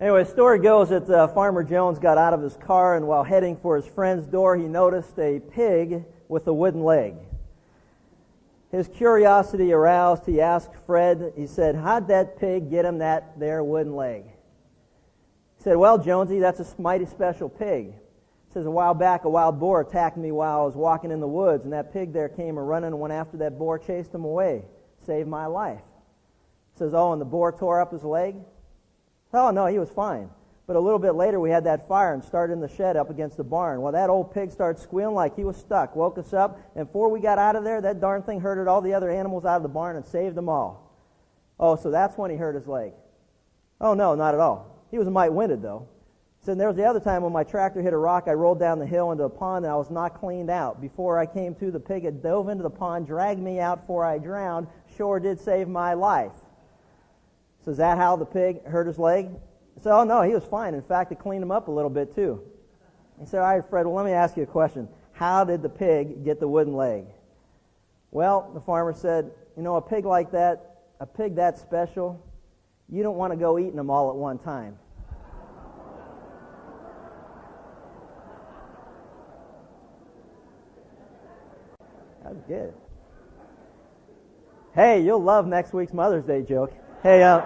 Anyway, the story goes that uh, Farmer Jones got out of his car, and while heading for his friend's door, he noticed a pig with a wooden leg. His curiosity aroused, he asked Fred, he said, How'd that pig get him that there wooden leg? He said, Well, Jonesy, that's a mighty special pig. He says, A while back, a wild boar attacked me while I was walking in the woods, and that pig there came a running and went after that boar, chased him away, saved my life. He says, Oh, and the boar tore up his leg? Oh, no, he was fine. But a little bit later, we had that fire and started in the shed up against the barn. Well, that old pig started squealing like he was stuck, woke us up, and before we got out of there, that darn thing herded all the other animals out of the barn and saved them all. Oh, so that's when he hurt his leg. Oh, no, not at all. He was a mite winded, though. So there was the other time when my tractor hit a rock, I rolled down the hill into a pond, and I was not cleaned out. Before I came to, the pig had dove into the pond, dragged me out before I drowned. Sure did save my life. So is that how the pig hurt his leg? I said, oh no, he was fine. In fact, it cleaned him up a little bit too. He said, all right, Fred, well let me ask you a question. How did the pig get the wooden leg? Well, the farmer said, you know, a pig like that, a pig that special, you don't want to go eating them all at one time. That's good. Hey, you'll love next week's Mother's Day joke. Hey, uh,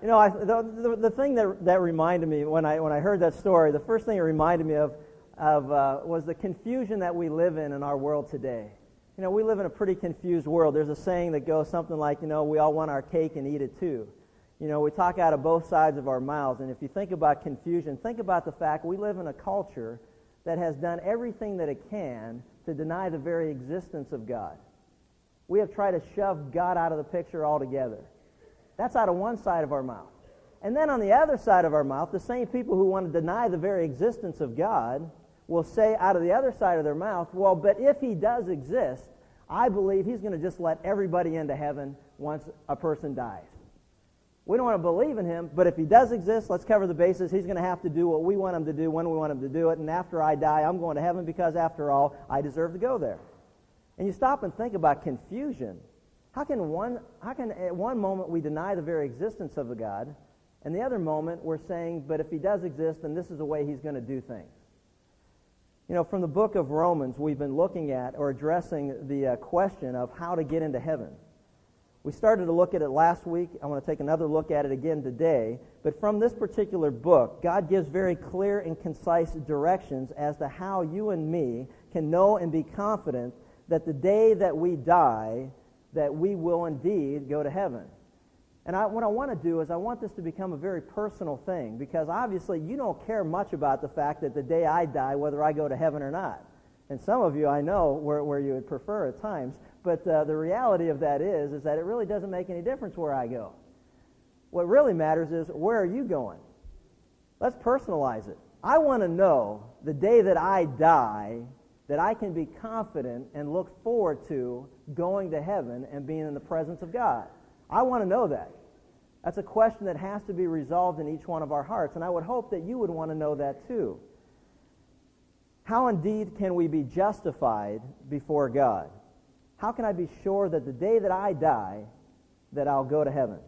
you know, I, the, the, the, thing that, that reminded me when I, when I heard that story, the first thing it reminded me of, of uh, was the confusion that we live in in our world today. You know, we live in a pretty confused world. There's a saying that goes something like, you know, we all want our cake and eat it too. You know, we talk out of both sides of our mouths. And if you think about confusion, think about the fact we live in a culture that has done everything that it can to deny the very existence of God. We have tried to shove God out of the picture altogether. That's out of one side of our mouth. And then on the other side of our mouth, the same people who want to deny the very existence of God will say out of the other side of their mouth, well, but if he does exist, I believe he's going to just let everybody into heaven once a person dies. We don't want to believe in him, but if he does exist, let's cover the bases. He's going to have to do what we want him to do when we want him to do it, and after I die, I'm going to heaven because, after all, I deserve to go there. And you stop and think about confusion. How can one, how can at one moment we deny the very existence of a God, and the other moment we're saying, but if he does exist, then this is the way he's going to do things? You know, from the book of Romans, we've been looking at or addressing the uh, question of how to get into heaven. We started to look at it last week. I want to take another look at it again today. But from this particular book, God gives very clear and concise directions as to how you and me can know and be confident that the day that we die, that we will indeed go to heaven. And I, what I want to do is I want this to become a very personal thing because obviously you don't care much about the fact that the day I die, whether I go to heaven or not. And some of you I know where, where you would prefer at times. But uh, the reality of that is, is that it really doesn't make any difference where I go. What really matters is where are you going? Let's personalize it. I want to know the day that I die that I can be confident and look forward to going to heaven and being in the presence of God. I want to know that. That's a question that has to be resolved in each one of our hearts, and I would hope that you would want to know that too. How indeed can we be justified before God? How can I be sure that the day that I die, that I'll go to heaven?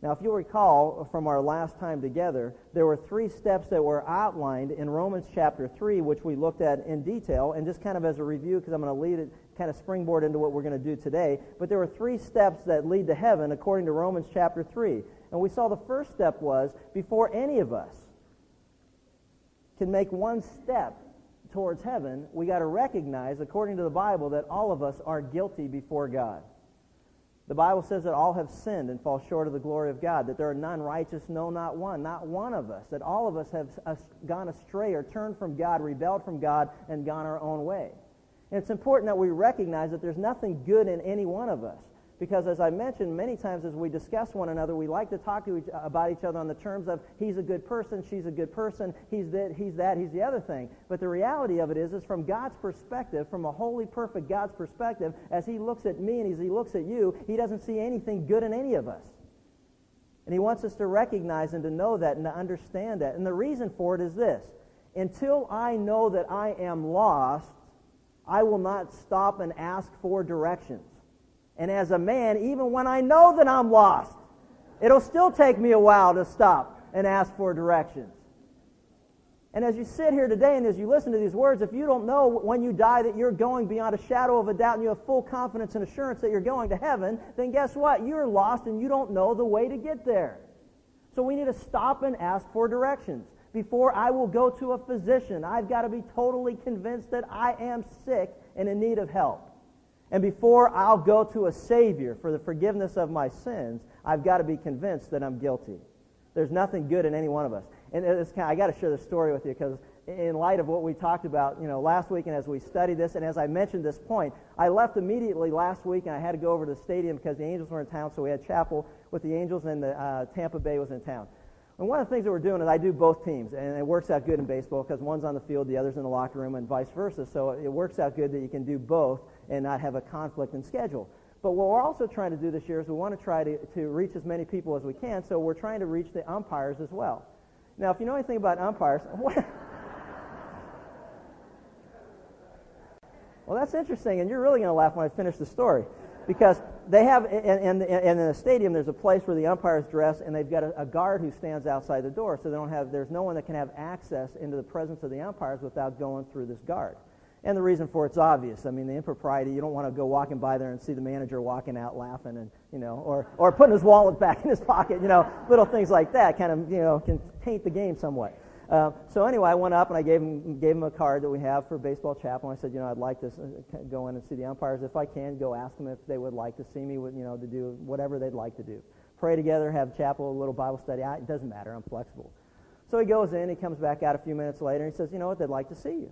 Now, if you'll recall from our last time together, there were three steps that were outlined in Romans chapter 3, which we looked at in detail, and just kind of as a review, because I'm going to lead it, kind of springboard into what we're going to do today. But there were three steps that lead to heaven according to Romans chapter 3. And we saw the first step was before any of us can make one step towards heaven, we got to recognize, according to the Bible, that all of us are guilty before God. The Bible says that all have sinned and fall short of the glory of God, that there are none righteous, no, not one, not one of us, that all of us have gone astray or turned from God, rebelled from God, and gone our own way. And it's important that we recognize that there's nothing good in any one of us. Because as I mentioned many times as we discuss one another, we like to talk to each, about each other on the terms of he's a good person, she's a good person, he's that, he's that, he's the other thing. But the reality of it is, is from God's perspective, from a holy, perfect God's perspective, as he looks at me and as he looks at you, he doesn't see anything good in any of us. And he wants us to recognize and to know that and to understand that. And the reason for it is this. Until I know that I am lost, I will not stop and ask for directions. And as a man, even when I know that I'm lost, It'll still take me a while to stop and ask for directions. And as you sit here today and as you listen to these words, if you don't know when you die that you're going beyond a shadow of a doubt and you have full confidence and assurance that you're going to heaven, then guess what? You're lost and you don't know the way to get there. So we need to stop and ask for directions. Before I will go to a physician, I've got to be totally convinced that I am sick and in need of help. And before I'll go to a Savior for the forgiveness of my sins, I've got to be convinced that I'm guilty. There's nothing good in any one of us. And it's kind of, I got to share this story with you because in light of what we talked about, you know, last week and as we studied this and as I mentioned this point, I left immediately last week and I had to go over to the stadium because the Angels were in town, so we had chapel with the Angels and the uh, Tampa Bay was in town. And one of the things that we're doing is I do both teams, and it works out good in baseball because one's on the field, the other's in the locker room, and vice versa. So it works out good that you can do both and not have a conflict in schedule. But what we're also trying to do this year is we want to try to, to reach as many people as we can, so we're trying to reach the umpires as well. Now, if you know anything about umpires, well, that's interesting, and you're really going to laugh when I finish the story because they have in, in, in the stadium there's a place where the umpires dress and they've got a, a, guard who stands outside the door so they don't have there's no one that can have access into the presence of the umpires without going through this guard. And the reason for it's obvious. I mean the impropriety you don't want to go walking by there and see the manager walking out laughing and you know or or putting his wallet back in his pocket you know little things like that kind of you know can taint the game somewhat uh, so anyway, I went up and I gave him gave him a card that we have for baseball chapel. And I said, you know, I'd like to uh, go in and see the umpires if I can. Go ask them if they would like to see me, you know, to do whatever they'd like to do. Pray together, have chapel, a little Bible study. I, it doesn't matter. I'm flexible. So he goes in. He comes back out a few minutes later and he says, you know what? They'd like to see you.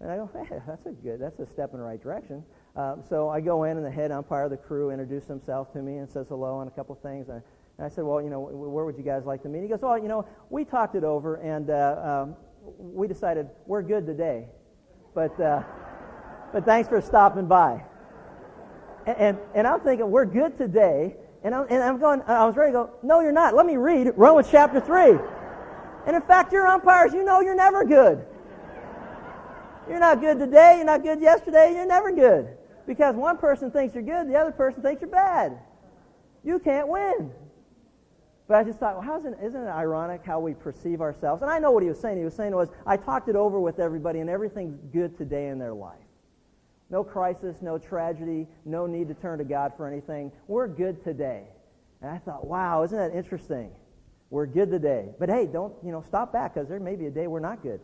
And I go, hey, that's a good. That's a step in the right direction. Um, so I go in and the head umpire, the crew, introduces himself to me and says hello and a couple things. And and I said, well, you know, where would you guys like to meet? He goes, well, you know, we talked it over and uh, um, we decided we're good today, but uh, but thanks for stopping by. And, and, and I'm thinking we're good today, and I'm, and I'm going. I was ready to go. No, you're not. Let me read Romans chapter three. And in fact, your umpires, you know, you're never good. You're not good today. You're not good yesterday. You're never good because one person thinks you're good, the other person thinks you're bad. You can't win. But I just thought, well, how's it, isn't it ironic how we perceive ourselves? And I know what he was saying. He was saying was, I talked it over with everybody, and everything's good today in their life. No crisis, no tragedy, no need to turn to God for anything. We're good today. And I thought, wow, isn't that interesting? We're good today. But hey, don't, you know, stop back because there may be a day we're not good.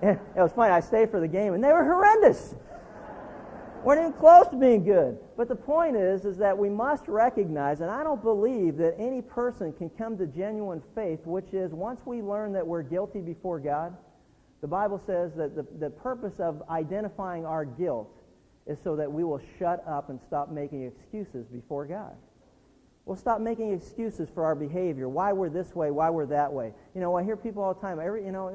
And it was funny. I stayed for the game, and they were horrendous weren't even close to being good. But the point is, is that we must recognize, and I don't believe that any person can come to genuine faith, which is once we learn that we're guilty before God, the Bible says that the, the purpose of identifying our guilt is so that we will shut up and stop making excuses before God. We'll stop making excuses for our behavior, why we're this way, why we're that way. You know, I hear people all the time, every, you know,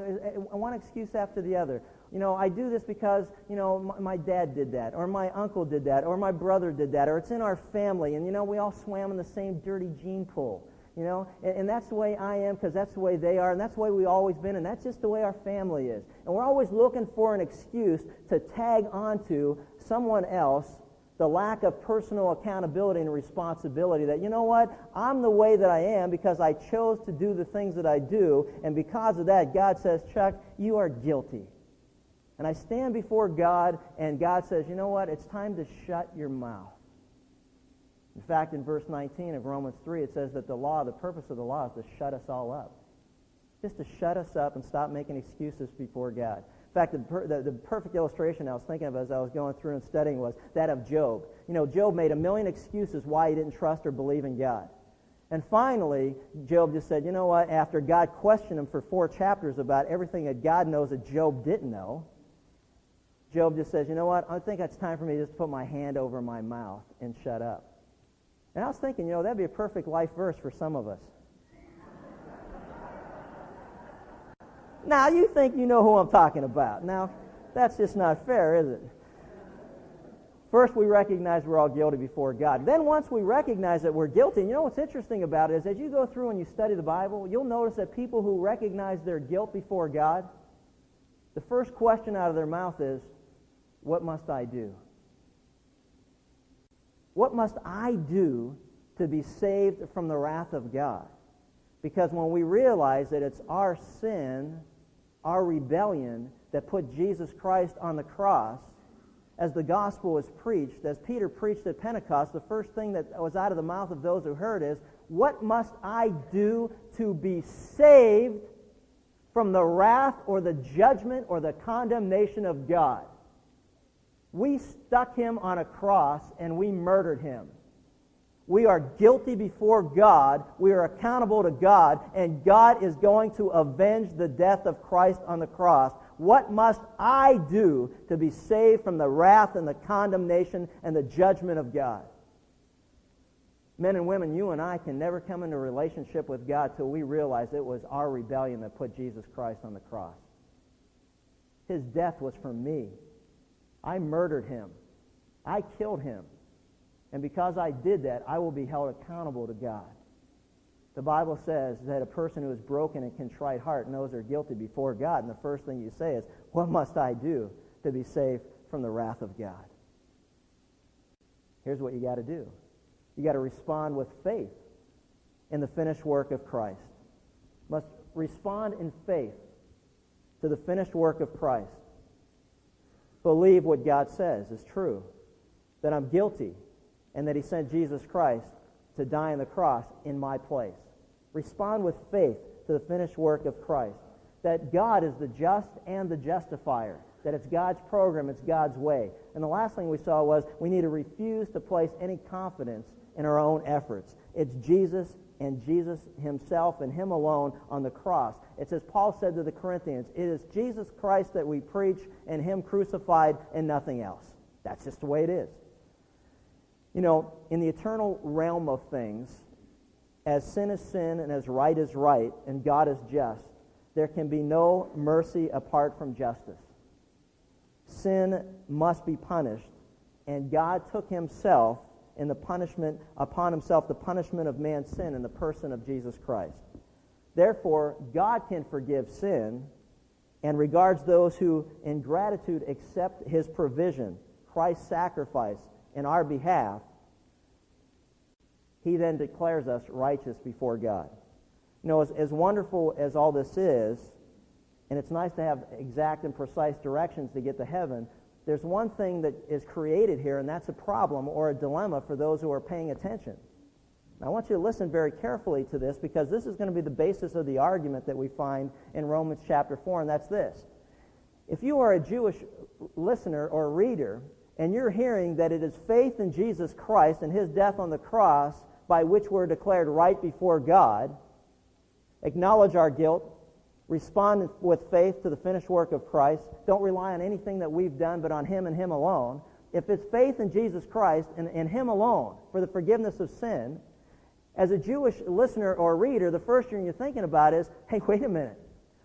one excuse after the other you know, I do this because, you know, my, my, dad did that, or my uncle did that, or my brother did that, or it's in our family, and, you know, we all swam in the same dirty gene pool, you know, and, and that's the way I am because that's the way they are, and that's the way we've always been, and that's just the way our family is. And we're always looking for an excuse to tag onto someone else the lack of personal accountability and responsibility that, you know what, I'm the way that I am because I chose to do the things that I do, and because of that, God says, Chuck, you are guilty. And I stand before God, and God says, you know what? It's time to shut your mouth. In fact, in verse 19 of Romans 3, it says that the law, the purpose of the law is to shut us all up. Just to shut us up and stop making excuses before God. In fact, the, per, the, the, perfect illustration I was thinking of as I was going through and studying was that of Job. You know, Job made a million excuses why he didn't trust or believe in God. And finally, Job just said, you know what? After God questioned him for four chapters about everything that God knows that Job didn't know, Job just says, you know what? I think it's time for me just to put my hand over my mouth and shut up. And I was thinking, you know, that'd be a perfect life verse for some of us. now, you think you know who I'm talking about. Now, that's just not fair, is it? First, we recognize we're all guilty before God. Then, once we recognize that we're guilty, you know what's interesting about it is as you go through and you study the Bible, you'll notice that people who recognize their guilt before God, the first question out of their mouth is, what must I do? What must I do to be saved from the wrath of God. Because when we realize that it's our sin, our rebellion, that put Jesus Christ on the cross, as the gospel was preached, as Peter preached at Pentecost, the first thing that was out of the mouth of those who heard is, What must I do to be saved from the wrath or the judgment or the condemnation of God? We stuck him on a cross and we murdered him. We are guilty before God. We are accountable to God. And God is going to avenge the death of Christ on the cross. What must I do to be saved from the wrath and the condemnation and the judgment of God? Men and women, you and I can never come into a relationship with God till we realize it was our rebellion that put Jesus Christ on the cross. His death was for me. I murdered him. I killed him. And because I did that, I will be held accountable to God. The Bible says that a person who is broken and contrite heart knows they're guilty before God. And the first thing you say is, What must I do to be saved from the wrath of God? Here's what you got to do you got to respond with faith in the finished work of Christ. Must respond in faith to the finished work of Christ. Believe what God says is true, that I'm guilty, and that He sent Jesus Christ to die on the cross in my place. Respond with faith to the finished work of Christ. That God is the just and the justifier. That it's God's program, it's God's way. And the last thing we saw was we need to refuse to place any confidence in our own efforts. It's Jesus and Jesus himself and him alone on the cross. It's as Paul said to the Corinthians, it is Jesus Christ that we preach and him crucified and nothing else. That's just the way it is. You know, in the eternal realm of things, as sin is sin and as right is right and God is just, there can be no mercy apart from justice. Sin must be punished, and God took himself in the punishment upon himself the punishment of man's sin in the person of Jesus Christ. Therefore, God can forgive sin and regards those who in gratitude accept his provision, Christ's sacrifice in our behalf he then declares us righteous before God. You know, as, as wonderful as all this is, and it's nice to have exact and precise directions to get to heaven, there's one thing that is created here, and that's a problem or a dilemma for those who are paying attention. Now, I want you to listen very carefully to this because this is going to be the basis of the argument that we find in Romans chapter 4, and that's this. If you are a Jewish listener or reader, and you're hearing that it is faith in Jesus Christ and his death on the cross by which we're declared right before God, acknowledge our guilt, respond with faith to the finished work of Christ, don't rely on anything that we've done but on Him and Him alone. If it's faith in Jesus Christ and in Him alone for the forgiveness of sin, as a Jewish listener or reader, the first thing you're thinking about is, hey, wait a minute.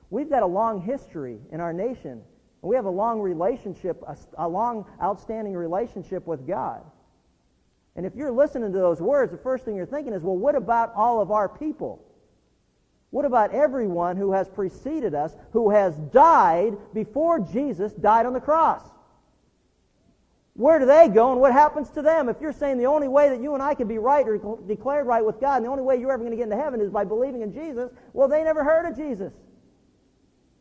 We've got a long history in our nation. We have a long relationship, a, a long outstanding relationship with God. And if you're listening to those words, the first thing you're thinking is, well, what about all of our people? What about everyone who has preceded us, who has died before Jesus died on the cross? Where do they go and what happens to them? If you're saying the only way that you and I can be right or declared right with God and the only way you're ever going to get into heaven is by believing in Jesus, well, they never heard of Jesus.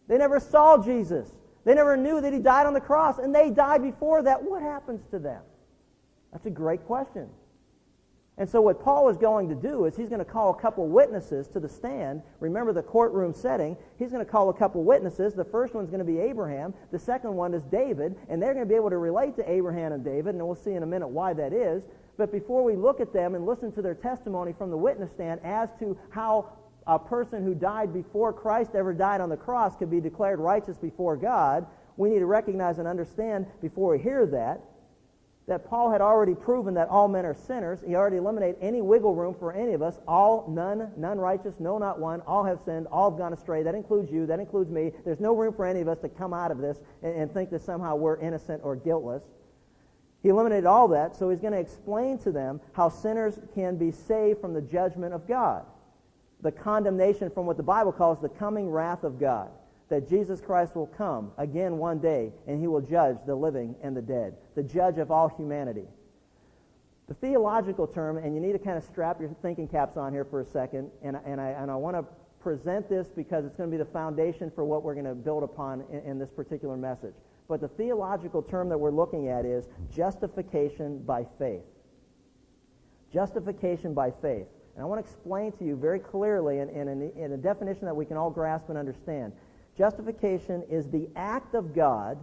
They never saw Jesus. They never knew that he died on the cross and they died before that. What happens to them? That's a great question. And so what Paul is going to do is he's going to call a couple witnesses to the stand. Remember the courtroom setting. He's going to call a couple witnesses. The first one's going to be Abraham. The second one is David. And they're going to be able to relate to Abraham and David. And we'll see in a minute why that is. But before we look at them and listen to their testimony from the witness stand as to how a person who died before Christ ever died on the cross could be declared righteous before God, we need to recognize and understand before we hear that that Paul had already proven that all men are sinners. He already eliminated any wiggle room for any of us. All, none, none righteous, no, not one. All have sinned. All have gone astray. That includes you. That includes me. There's no room for any of us to come out of this and, and think that somehow we're innocent or guiltless. He eliminated all that, so he's going to explain to them how sinners can be saved from the judgment of God, the condemnation from what the Bible calls the coming wrath of God that Jesus Christ will come again one day and he will judge the living and the dead, the judge of all humanity. The theological term, and you need to kind of strap your thinking caps on here for a second, and, and I, and I want to present this because it's going to be the foundation for what we're going to build upon in, in this particular message. But the theological term that we're looking at is justification by faith. Justification by faith. And I want to explain to you very clearly in, in, in a definition that we can all grasp and understand. Justification is the act of God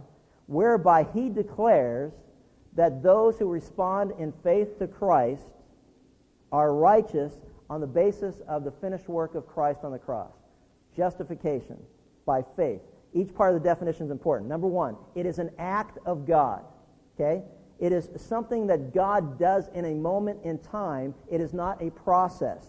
whereby he declares that those who respond in faith to Christ are righteous on the basis of the finished work of Christ on the cross. Justification by faith. Each part of the definition is important. Number one, it is an act of God. Okay? It is something that God does in a moment in time. It is not a process.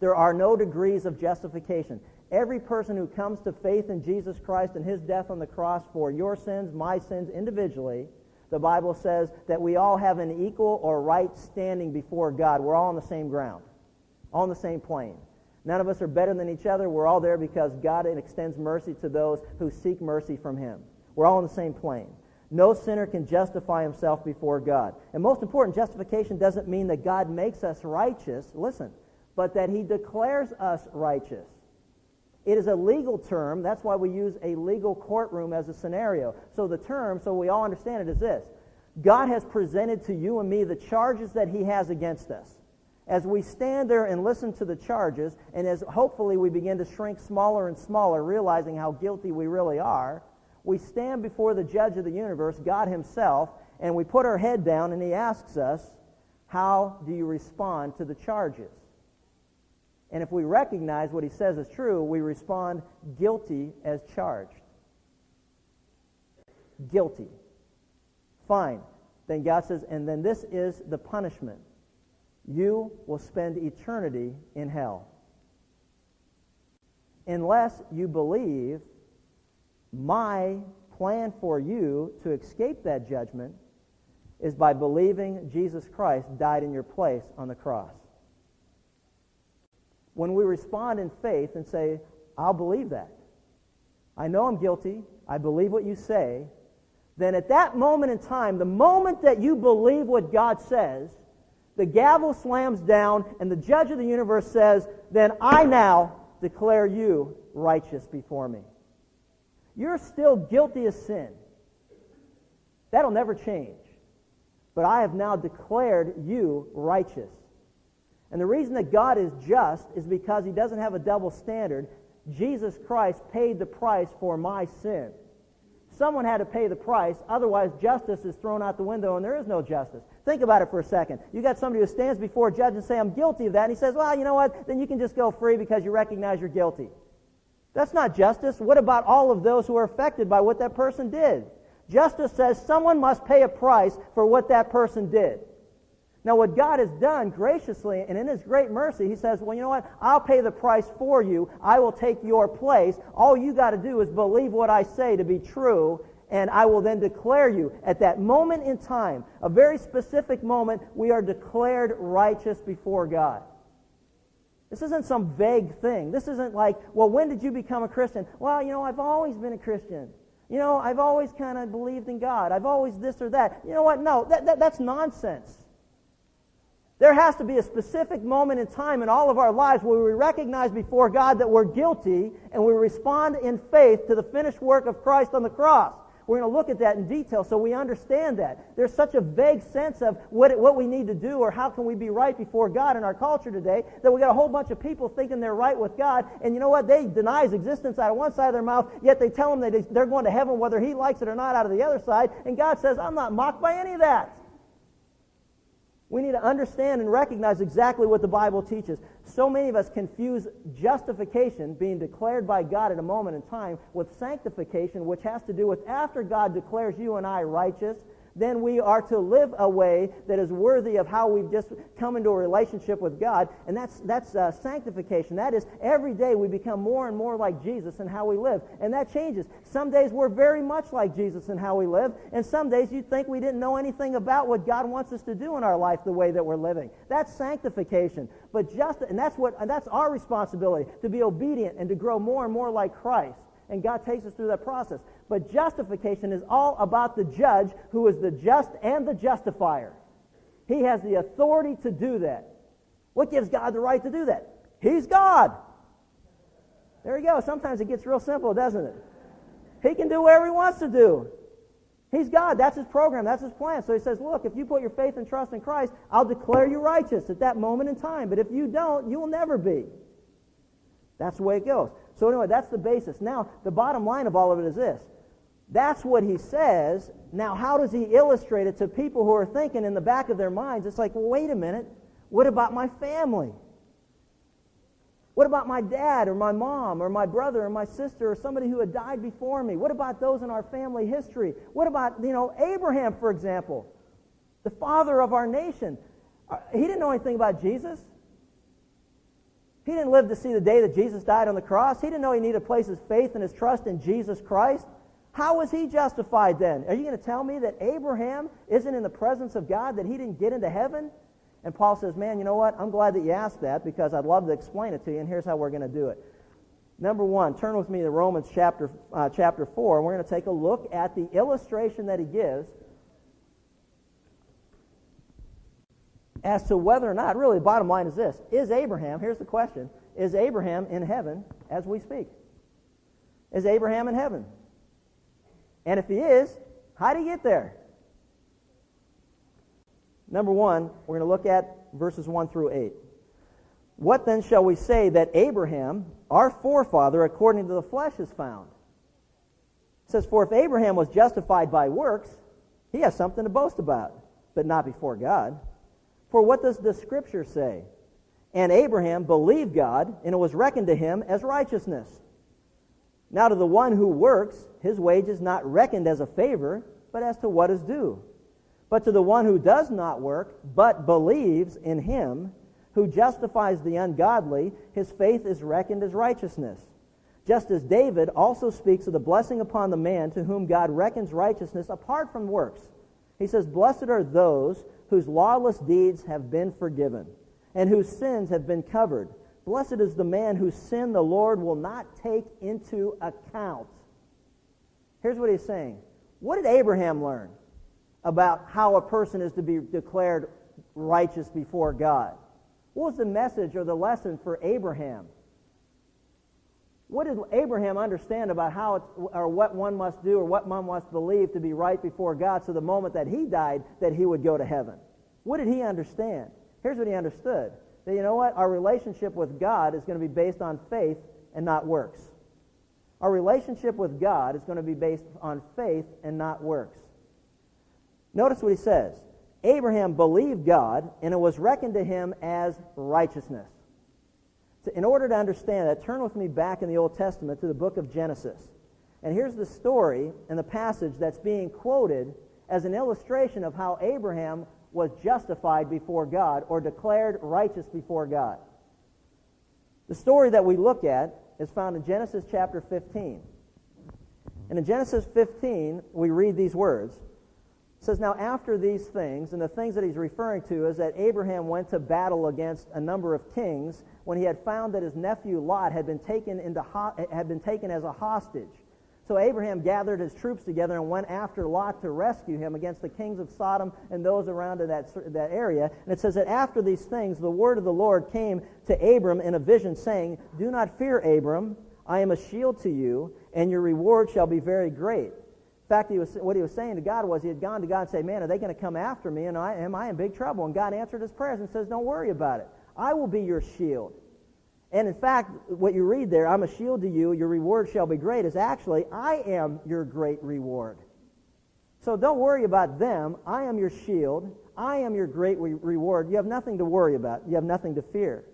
There are no degrees of justification. Every person who comes to faith in Jesus Christ and his death on the cross for your sins, my sins individually, the Bible says that we all have an equal or right standing before God. We're all on the same ground, on the same plane. None of us are better than each other. We're all there because God extends mercy to those who seek mercy from Him. We're all on the same plane. No sinner can justify himself before God. And most important, justification doesn't mean that God makes us righteous, listen, but that He declares us righteous. It is a legal term. That's why we use a legal courtroom as a scenario. So the term, so we all understand it, is this God has presented to you and me the charges that He has against us as we stand there and listen to the charges, and as hopefully we begin to shrink smaller and smaller, realizing how guilty we really are, we stand before the judge of the universe, God Himself, and we put our head down, and He asks us, How do you respond to the charges? And if we recognize what He says is true, we respond guilty as charged. Guilty. Fine. Then God says, and then this is the punishment you will spend eternity in hell. Unless you believe my plan for you to escape that judgment is by believing Jesus Christ died in your place on the cross. When we respond in faith and say, I'll believe that. I know I'm guilty. I believe what you say. Then at that moment in time, the moment that you believe what God says, the gavel slams down, and the judge of the universe says, Then I now declare you righteous before me. You're still guilty of sin. That'll never change. But I have now declared you righteous. And the reason that God is just is because he doesn't have a double standard. Jesus Christ paid the price for my sin. Someone had to pay the price, otherwise justice is thrown out the window and there is no justice. Think about it for a second. You got somebody who stands before a judge and say, I'm guilty of that, and he says, Well, you know what? Then you can just go free because you recognize you're guilty. That's not justice. What about all of those who are affected by what that person did? Justice says someone must pay a price for what that person did. Now, what God has done graciously and in His great mercy, He says, Well, you know what? I'll pay the price for you. I will take your place. All you got to do is believe what I say to be true, and I will then declare you. At that moment in time, a very specific moment, we are declared righteous before God. This isn't some vague thing. This isn't like, well, when did you become a Christian? Well, you know, I've always been a Christian. You know, I've always kind of believed in God. I've always this or that. You know what? No, that, that, that's nonsense. There has to be a specific moment in time in all of our lives where we recognize before God that we're guilty and we respond in faith to the finished work of Christ on the cross. We're going to look at that in detail so we understand that. There's such a vague sense of what, it, what we need to do or how can we be right before God in our culture today that we got a whole bunch of people thinking they're right with God. And you know what? They deny his existence out of one side of their mouth, yet they tell him that they're going to heaven whether he likes it or not out of the other side. And God says, I'm not mocked by any of that. We need to understand and recognize exactly what the Bible teaches. So many of us confuse justification, being declared by God at a moment in time, with sanctification, which has to do with after God declares you and I righteous, then we are to live a way that is worthy of how we've just come into a relationship with God. And that's, that's uh, sanctification. That is, every day we become more and more like Jesus in how we live. And that changes. Some days we're very much like Jesus in how we live. And some days you think we didn't know anything about what God wants us to do in our life the way that we're living. That's sanctification. But just, and that's what, and that's our responsibility, to be obedient and to grow more and more like Christ. And God takes us through that process. But justification is all about the judge who is the just and the justifier. He has the authority to do that. What gives God the right to do that? He's God. There you go. Sometimes it gets real simple, doesn't it? He can do whatever he wants to do. He's God. That's his program. That's his plan. So he says, look, if you put your faith and trust in Christ, I'll declare you righteous at that moment in time. But if you don't, you will never be. That's the way it goes. So anyway, that's the basis. Now, the bottom line of all of it is this. That's what he says. Now, how does he illustrate it to people who are thinking in the back of their minds? It's like, well, wait a minute. What about my family? What about my dad or my mom or my brother or my sister or somebody who had died before me? What about those in our family history? What about, you know, Abraham, for example, the father of our nation? Uh, he didn't know anything about Jesus. He didn't live to see the day that Jesus died on the cross. He didn't know he needed to place his faith and his trust in Jesus Christ. How was he justified then? Are you going to tell me that Abraham isn't in the presence of God, that he didn't get into heaven? And Paul says, Man, you know what? I'm glad that you asked that because I'd love to explain it to you, and here's how we're going to do it. Number one, turn with me to Romans chapter, uh, chapter 4, and we're going to take a look at the illustration that he gives as to whether or not, really, the bottom line is this Is Abraham, here's the question, is Abraham in heaven as we speak? Is Abraham in heaven? And if he is, how did he get there? Number one, we're going to look at verses 1 through 8. What then shall we say that Abraham, our forefather, according to the flesh, is found? It says, For if Abraham was justified by works, he has something to boast about, but not before God. For what does the Scripture say? And Abraham believed God, and it was reckoned to him as righteousness. Now to the one who works, his wage is not reckoned as a favor, but as to what is due. But to the one who does not work, but believes in him who justifies the ungodly, his faith is reckoned as righteousness. Just as David also speaks of the blessing upon the man to whom God reckons righteousness apart from works. He says, Blessed are those whose lawless deeds have been forgiven and whose sins have been covered. Blessed is the man whose sin the Lord will not take into account. Here's what he's saying. What did Abraham learn? about how a person is to be declared righteous before God. What was the message or the lesson for Abraham? What did Abraham understand about how or what one must do or what one must believe to be right before God so the moment that he died that he would go to heaven? What did he understand? Here's what he understood. That you know what? Our relationship with God is going to be based on faith and not works. Our relationship with God is going to be based on faith and not works. Notice what he says. Abraham believed God, and it was reckoned to him as righteousness. In order to understand that, turn with me back in the Old Testament to the book of Genesis. And here's the story and the passage that's being quoted as an illustration of how Abraham was justified before God or declared righteous before God. The story that we look at is found in Genesis chapter 15. And in Genesis 15, we read these words says, Now after these things, and the things that he's referring to is that Abraham went to battle against a number of kings when he had found that his nephew Lot had been taken, into ho- had been taken as a hostage. So Abraham gathered his troops together and went after Lot to rescue him against the kings of Sodom and those around in that, that area. And it says that after these things, the word of the Lord came to Abram in a vision, saying, Do not fear, Abram. I am a shield to you, and your reward shall be very great fact, he was, what he was saying to God was he had gone to God and said, Man, are they going to come after me? And I, am I in big trouble? And God answered his prayers and says, Don't worry about it. I will be your shield. And in fact, what you read there, I'm a shield to you, your reward shall be great, is actually, I am your great reward. So don't worry about them. I am your shield. I am your great re- reward. You have nothing to worry about. You have nothing to fear.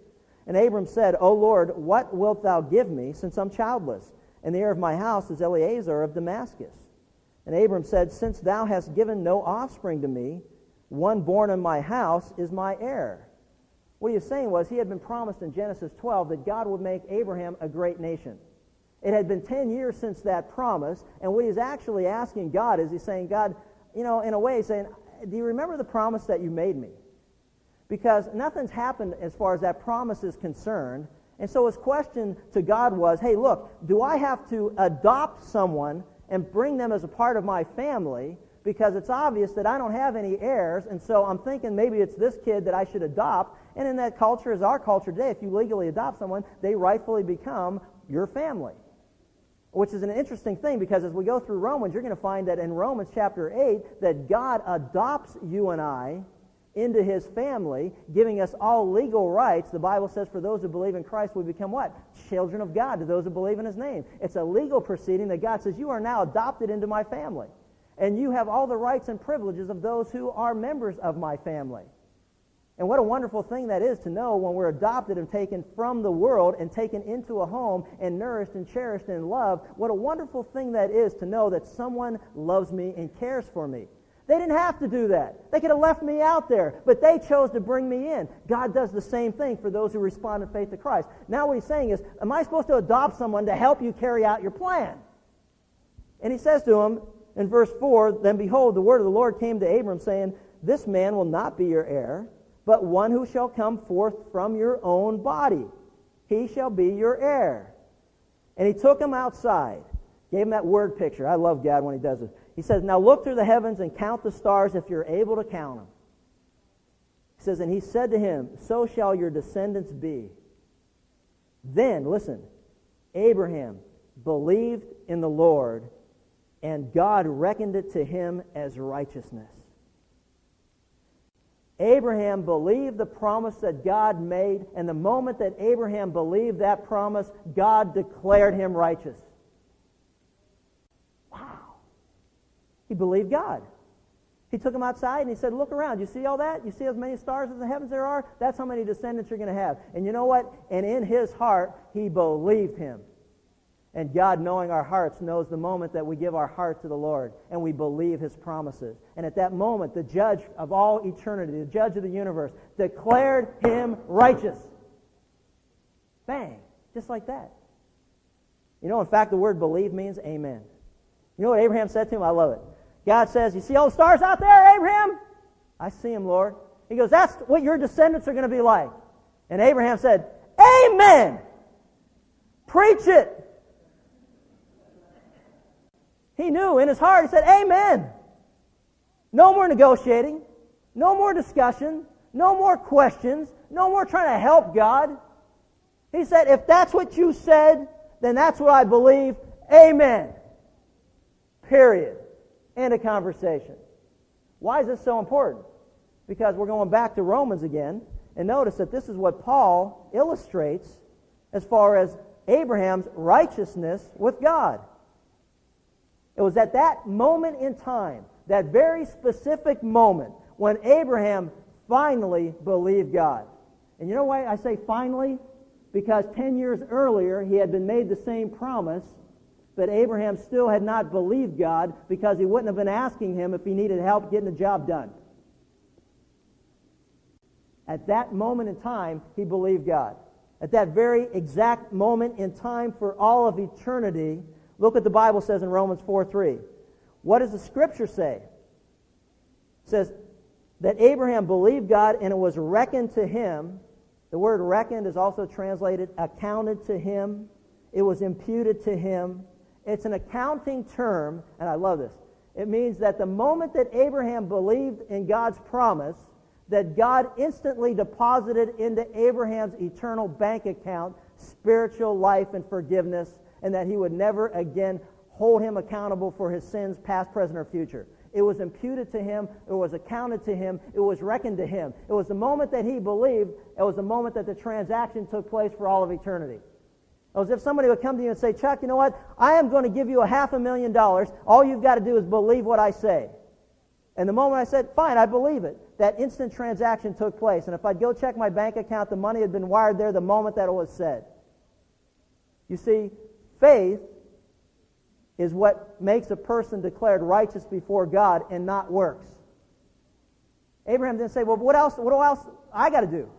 And Abram said, O Lord, what wilt thou give me, since I'm childless? And the heir of my house is Eliezer of Damascus. And Abram said, Since thou hast given no offspring to me, one born in my house is my heir. What he was saying was he had been promised in Genesis 12 that God would make Abraham a great nation. It had been 10 years since that promise, and what he's actually asking God is he's saying, God, you know, in a way, saying, Do you remember the promise that you made me? Because nothing's happened as far as that promise is concerned. And so his question to God was, Hey, look, do I have to adopt someone and bring them as a part of my family because it's obvious that I don't have any heirs, and so I'm thinking maybe it's this kid that I should adopt. And in that culture, as our culture today, if you legally adopt someone, they rightfully become your family. Which is an interesting thing because as we go through Romans, you're going to find that in Romans chapter 8, that God adopts you and I into his family, giving us all legal rights. The Bible says for those who believe in Christ, we become what? Children of God to those who believe in his name. It's a legal proceeding that God says, You are now adopted into my family. And you have all the rights and privileges of those who are members of my family. And what a wonderful thing that is to know when we're adopted and taken from the world and taken into a home and nourished and cherished and loved. What a wonderful thing that is to know that someone loves me and cares for me. They didn't have to do that. They could have left me out there, but they chose to bring me in. God does the same thing for those who respond in faith to Christ. Now what he's saying is, am I supposed to adopt someone to help you carry out your plan? And he says to him in verse 4, Then behold, the word of the Lord came to Abram, saying, This man will not be your heir, but one who shall come forth from your own body. He shall be your heir. And he took him outside, gave him that word picture. I love God when he does this. He says, Now look through the heavens and count the stars if you're able to count them. He says, And he said to him, So shall your descendants be. Then, listen, Abraham believed in the Lord, and God reckoned it to him as righteousness. Abraham believed the promise that God made, and the moment that Abraham believed that promise, God declared him righteous. He believed God. He took him outside and he said, Look around. You see all that? You see as many stars as the heavens there are? That's how many descendants you're going to have. And you know what? And in his heart, he believed him. And God, knowing our hearts, knows the moment that we give our heart to the Lord and we believe his promises. And at that moment, the judge of all eternity, the judge of the universe, declared him righteous. Bang. Just like that. You know, in fact, the word believe means amen. You know what Abraham said to him? I love it. God says, You see all the stars out there, Abraham? I see them, Lord. He goes, That's what your descendants are going to be like. And Abraham said, Amen. Preach it. He knew in his heart, he said, Amen. No more negotiating. No more discussion. No more questions. No more trying to help God. He said, if that's what you said, then that's what I believe. Amen. Period. End of conversation. Why is this so important? Because we're going back to Romans again, and notice that this is what Paul illustrates as far as Abraham's righteousness with God. It was at that moment in time, that very specific moment, when Abraham finally believed God. And you know why I say finally? Because 10 years earlier, he had been made the same promise but Abraham still had not believed God because he wouldn't have been asking him if he needed help getting the job done. At that moment in time, he believed God. At that very exact moment in time for all of eternity, look what the Bible says in Romans 4 3. What does the scripture say? It says that Abraham believed God and it was reckoned to him. The word reckoned is also translated accounted to him. It was imputed to him. It's an accounting term, and I love this. It means that the moment that Abraham believed in God's promise, that God instantly deposited into Abraham's eternal bank account spiritual life and forgiveness, and that he would never again hold him accountable for his sins, past, present, or future. It was imputed to him. It was accounted to him. It was reckoned to him. It was the moment that he believed. It was the moment that the transaction took place for all of eternity. As if somebody would come to you and say, Chuck, you know what? I am going to give you a half a million dollars. All you've got to do is believe what I say. And the moment I said, fine, I believe it, that instant transaction took place. And if I'd go check my bank account, the money had been wired there the moment that it was said. You see, faith is what makes a person declared righteous before God and not works. Abraham didn't say, well, what else, what else I got to do?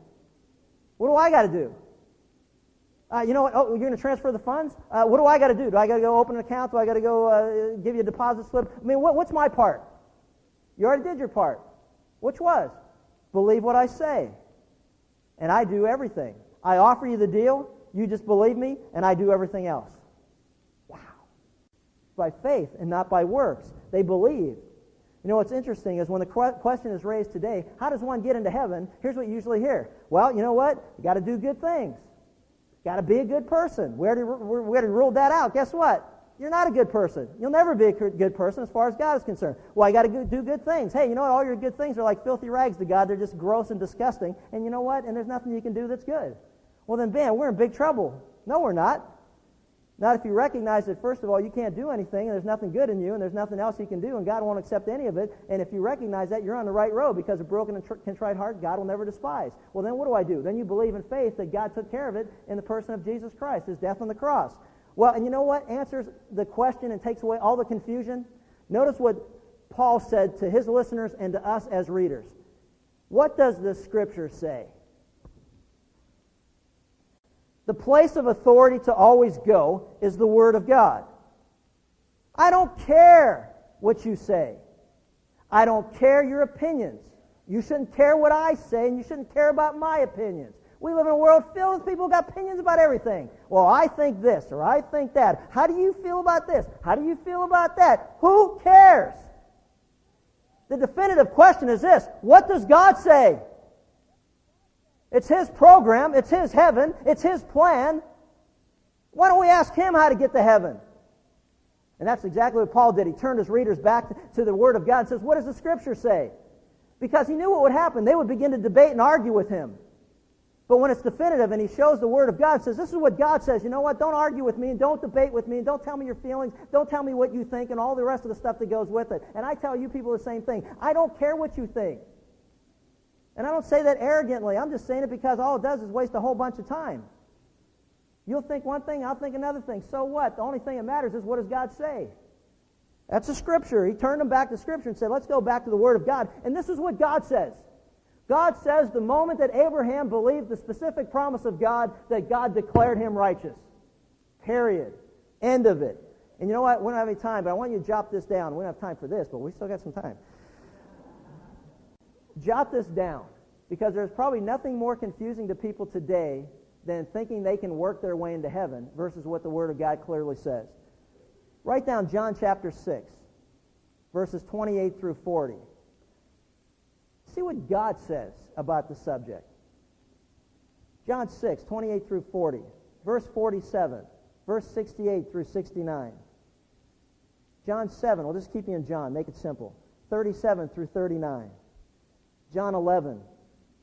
What do I got to do? Uh, you know what? Oh, you're going to transfer the funds? Uh, what do I got to do? Do I got to go open an account? Do I got to go uh, give you a deposit slip? I mean, what, what's my part? You already did your part. Which was? Believe what I say. And I do everything. I offer you the deal. You just believe me, and I do everything else. Wow. By faith and not by works. They believe. You know what's interesting is when the question is raised today, how does one get into heaven? Here's what you usually hear. Well, you know what? You got to do good things. Got to be a good person. We already, we already ruled that out. Guess what? You're not a good person. You'll never be a good person as far as God is concerned. Well, I got to do good things. Hey, you know what? All your good things are like filthy rags to God. They're just gross and disgusting. And you know what? And there's nothing you can do that's good. Well, then, bam, we're in big trouble. No, we're not. Not if you recognize that, first of all, you can't do anything, and there's nothing good in you, and there's nothing else you can do, and God won't accept any of it. And if you recognize that, you're on the right road because a broken and contrite heart, God will never despise. Well, then what do I do? Then you believe in faith that God took care of it in the person of Jesus Christ, his death on the cross. Well, and you know what answers the question and takes away all the confusion? Notice what Paul said to his listeners and to us as readers. What does the scripture say? The place of authority to always go is the Word of God. I don't care what you say. I don't care your opinions. You shouldn't care what I say, and you shouldn't care about my opinions. We live in a world filled with people who got opinions about everything. Well, I think this, or I think that. How do you feel about this? How do you feel about that? Who cares? The definitive question is this What does God say? It's His program. It's His heaven. It's His plan. Why don't we ask Him how to get to heaven? And that's exactly what Paul did. He turned his readers back to the Word of God and says, What does the Scripture say? Because he knew what would happen. They would begin to debate and argue with him. But when it's definitive and he shows the Word of God, says, This is what God says. You know what? Don't argue with me and don't debate with me and don't tell me your feelings. Don't tell me what you think and all the rest of the stuff that goes with it. And I tell you people the same thing. I don't care what you think. And I don't say that arrogantly. I'm just saying it because all it does is waste a whole bunch of time. You'll think one thing, I'll think another thing. So what? The only thing that matters is what does God say? That's a scripture. He turned them back to scripture and said, let's go back to the Word of God. And this is what God says. God says the moment that Abraham believed the specific promise of God, that God declared him righteous. Period. End of it. And you know what? We don't have any time, but I want you to jot this down. We don't have time for this, but we still got some time. Jot this down because there's probably nothing more confusing to people today than thinking they can work their way into heaven versus what the Word of God clearly says. Write down John chapter 6, verses 28 through 40. See what God says about the subject. John 6, 28 through 40, verse 47, verse 68 through 69. John 7, we'll just keep you in John, make it simple. 37 through 39. John 11,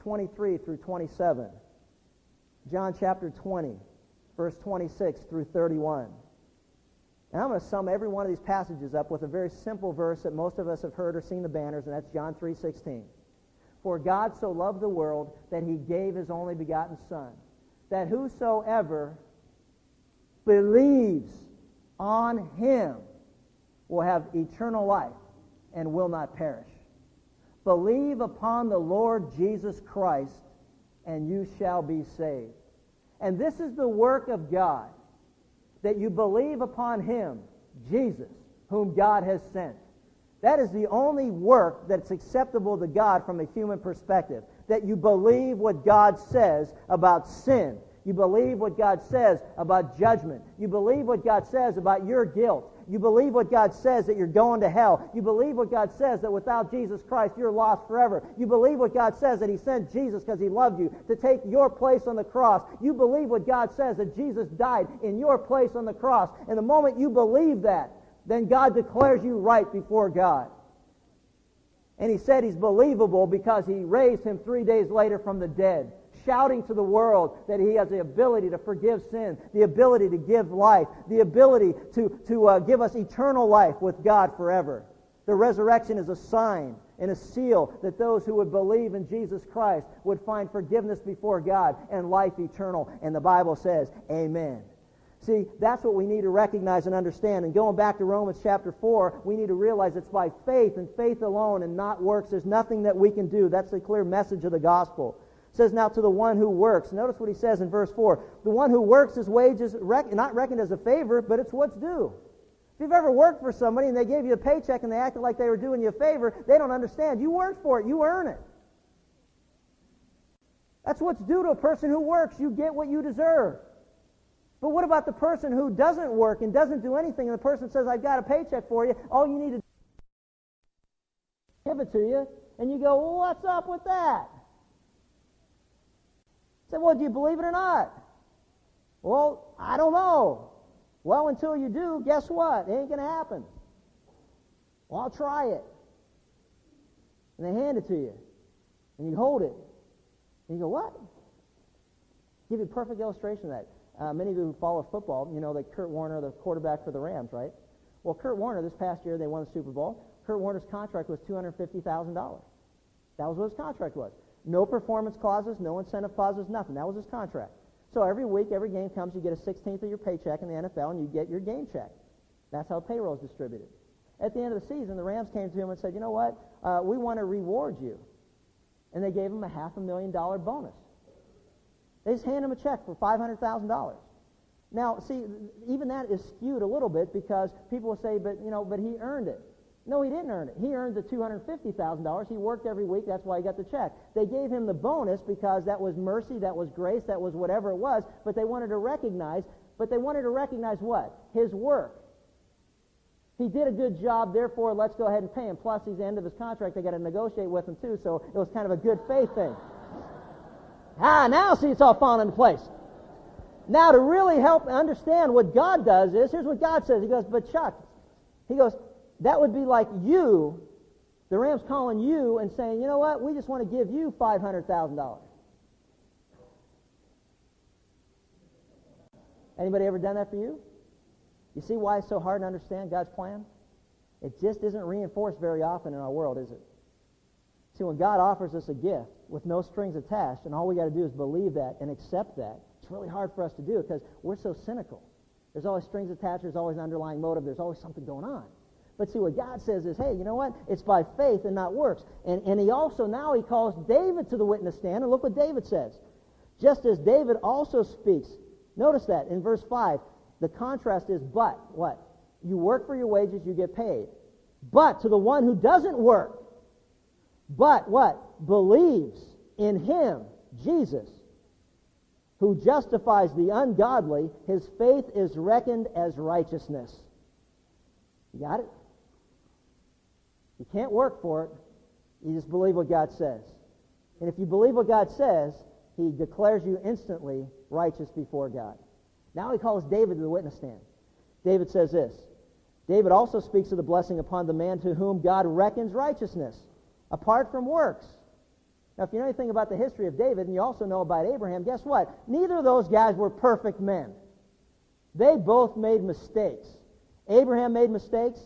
23 through 27. John chapter 20, verse 26 through 31. And I'm going to sum every one of these passages up with a very simple verse that most of us have heard or seen the banners, and that's John 3:16. For God so loved the world that he gave his only begotten Son, that whosoever believes on him will have eternal life and will not perish. Believe upon the Lord Jesus Christ, and you shall be saved. And this is the work of God, that you believe upon him, Jesus, whom God has sent. That is the only work that's acceptable to God from a human perspective. That you believe what God says about sin. You believe what God says about judgment. You believe what God says about your guilt. You believe what God says that you're going to hell. You believe what God says that without Jesus Christ you're lost forever. You believe what God says that He sent Jesus because He loved you to take your place on the cross. You believe what God says that Jesus died in your place on the cross. And the moment you believe that, then God declares you right before God. And He said He's believable because He raised Him three days later from the dead shouting to the world that he has the ability to forgive sin, the ability to give life, the ability to, to uh, give us eternal life with God forever. The resurrection is a sign and a seal that those who would believe in Jesus Christ would find forgiveness before God and life eternal. And the Bible says, Amen. See, that's what we need to recognize and understand. And going back to Romans chapter 4, we need to realize it's by faith and faith alone and not works. There's nothing that we can do. That's the clear message of the gospel says now to the one who works. Notice what he says in verse 4. The one who works, his wages rec- not reckoned as a favor, but it's what's due. If you've ever worked for somebody and they gave you a paycheck and they acted like they were doing you a favor, they don't understand. You worked for it. You earn it. That's what's due to a person who works. You get what you deserve. But what about the person who doesn't work and doesn't do anything and the person says, I've got a paycheck for you. All you need to give it to you, and you go, well, what's up with that? Say, well, do you believe it or not? Well, I don't know. Well, until you do, guess what? It ain't going to happen. Well, I'll try it. And they hand it to you. And you hold it. And you go, what? Give you a perfect illustration of that. Uh, many of you who follow football, you know that Kurt Warner, the quarterback for the Rams, right? Well, Kurt Warner, this past year, they won the Super Bowl. Kurt Warner's contract was $250,000. That was what his contract was. No performance clauses, no incentive clauses, nothing. That was his contract. So every week, every game comes, you get a 16th of your paycheck in the NFL, and you get your game check. That's how payroll is distributed. At the end of the season, the Rams came to him and said, you know what? Uh, we want to reward you. And they gave him a half a million dollar bonus. They just hand him a check for $500,000. Now, see, even that is skewed a little bit because people will say, but, you know, but he earned it. No, he didn't earn it. He earned the $250,000. He worked every week. That's why he got the check. They gave him the bonus because that was mercy, that was grace, that was whatever it was, but they wanted to recognize, but they wanted to recognize what? His work. He did a good job, therefore let's go ahead and pay him. Plus, he's the end of his contract. They got to negotiate with him too, so it was kind of a good faith thing. ah, now see it's all falling into place. Now, to really help understand what God does is, here's what God says. He goes, but Chuck, he goes, that would be like you, the Rams calling you and saying, you know what, we just want to give you $500,000. Anybody ever done that for you? You see why it's so hard to understand God's plan? It just isn't reinforced very often in our world, is it? See, when God offers us a gift with no strings attached, and all we got to do is believe that and accept that, it's really hard for us to do because we're so cynical. There's always strings attached, there's always an underlying motive, there's always something going on. But see, what God says is, hey, you know what? It's by faith and not works. And, and he also, now he calls David to the witness stand, and look what David says. Just as David also speaks. Notice that in verse 5. The contrast is, but, what? You work for your wages, you get paid. But to the one who doesn't work, but what? Believes in him, Jesus, who justifies the ungodly, his faith is reckoned as righteousness. You got it? You can't work for it. You just believe what God says. And if you believe what God says, he declares you instantly righteous before God. Now he calls David to the witness stand. David says this David also speaks of the blessing upon the man to whom God reckons righteousness, apart from works. Now, if you know anything about the history of David, and you also know about Abraham, guess what? Neither of those guys were perfect men. They both made mistakes. Abraham made mistakes,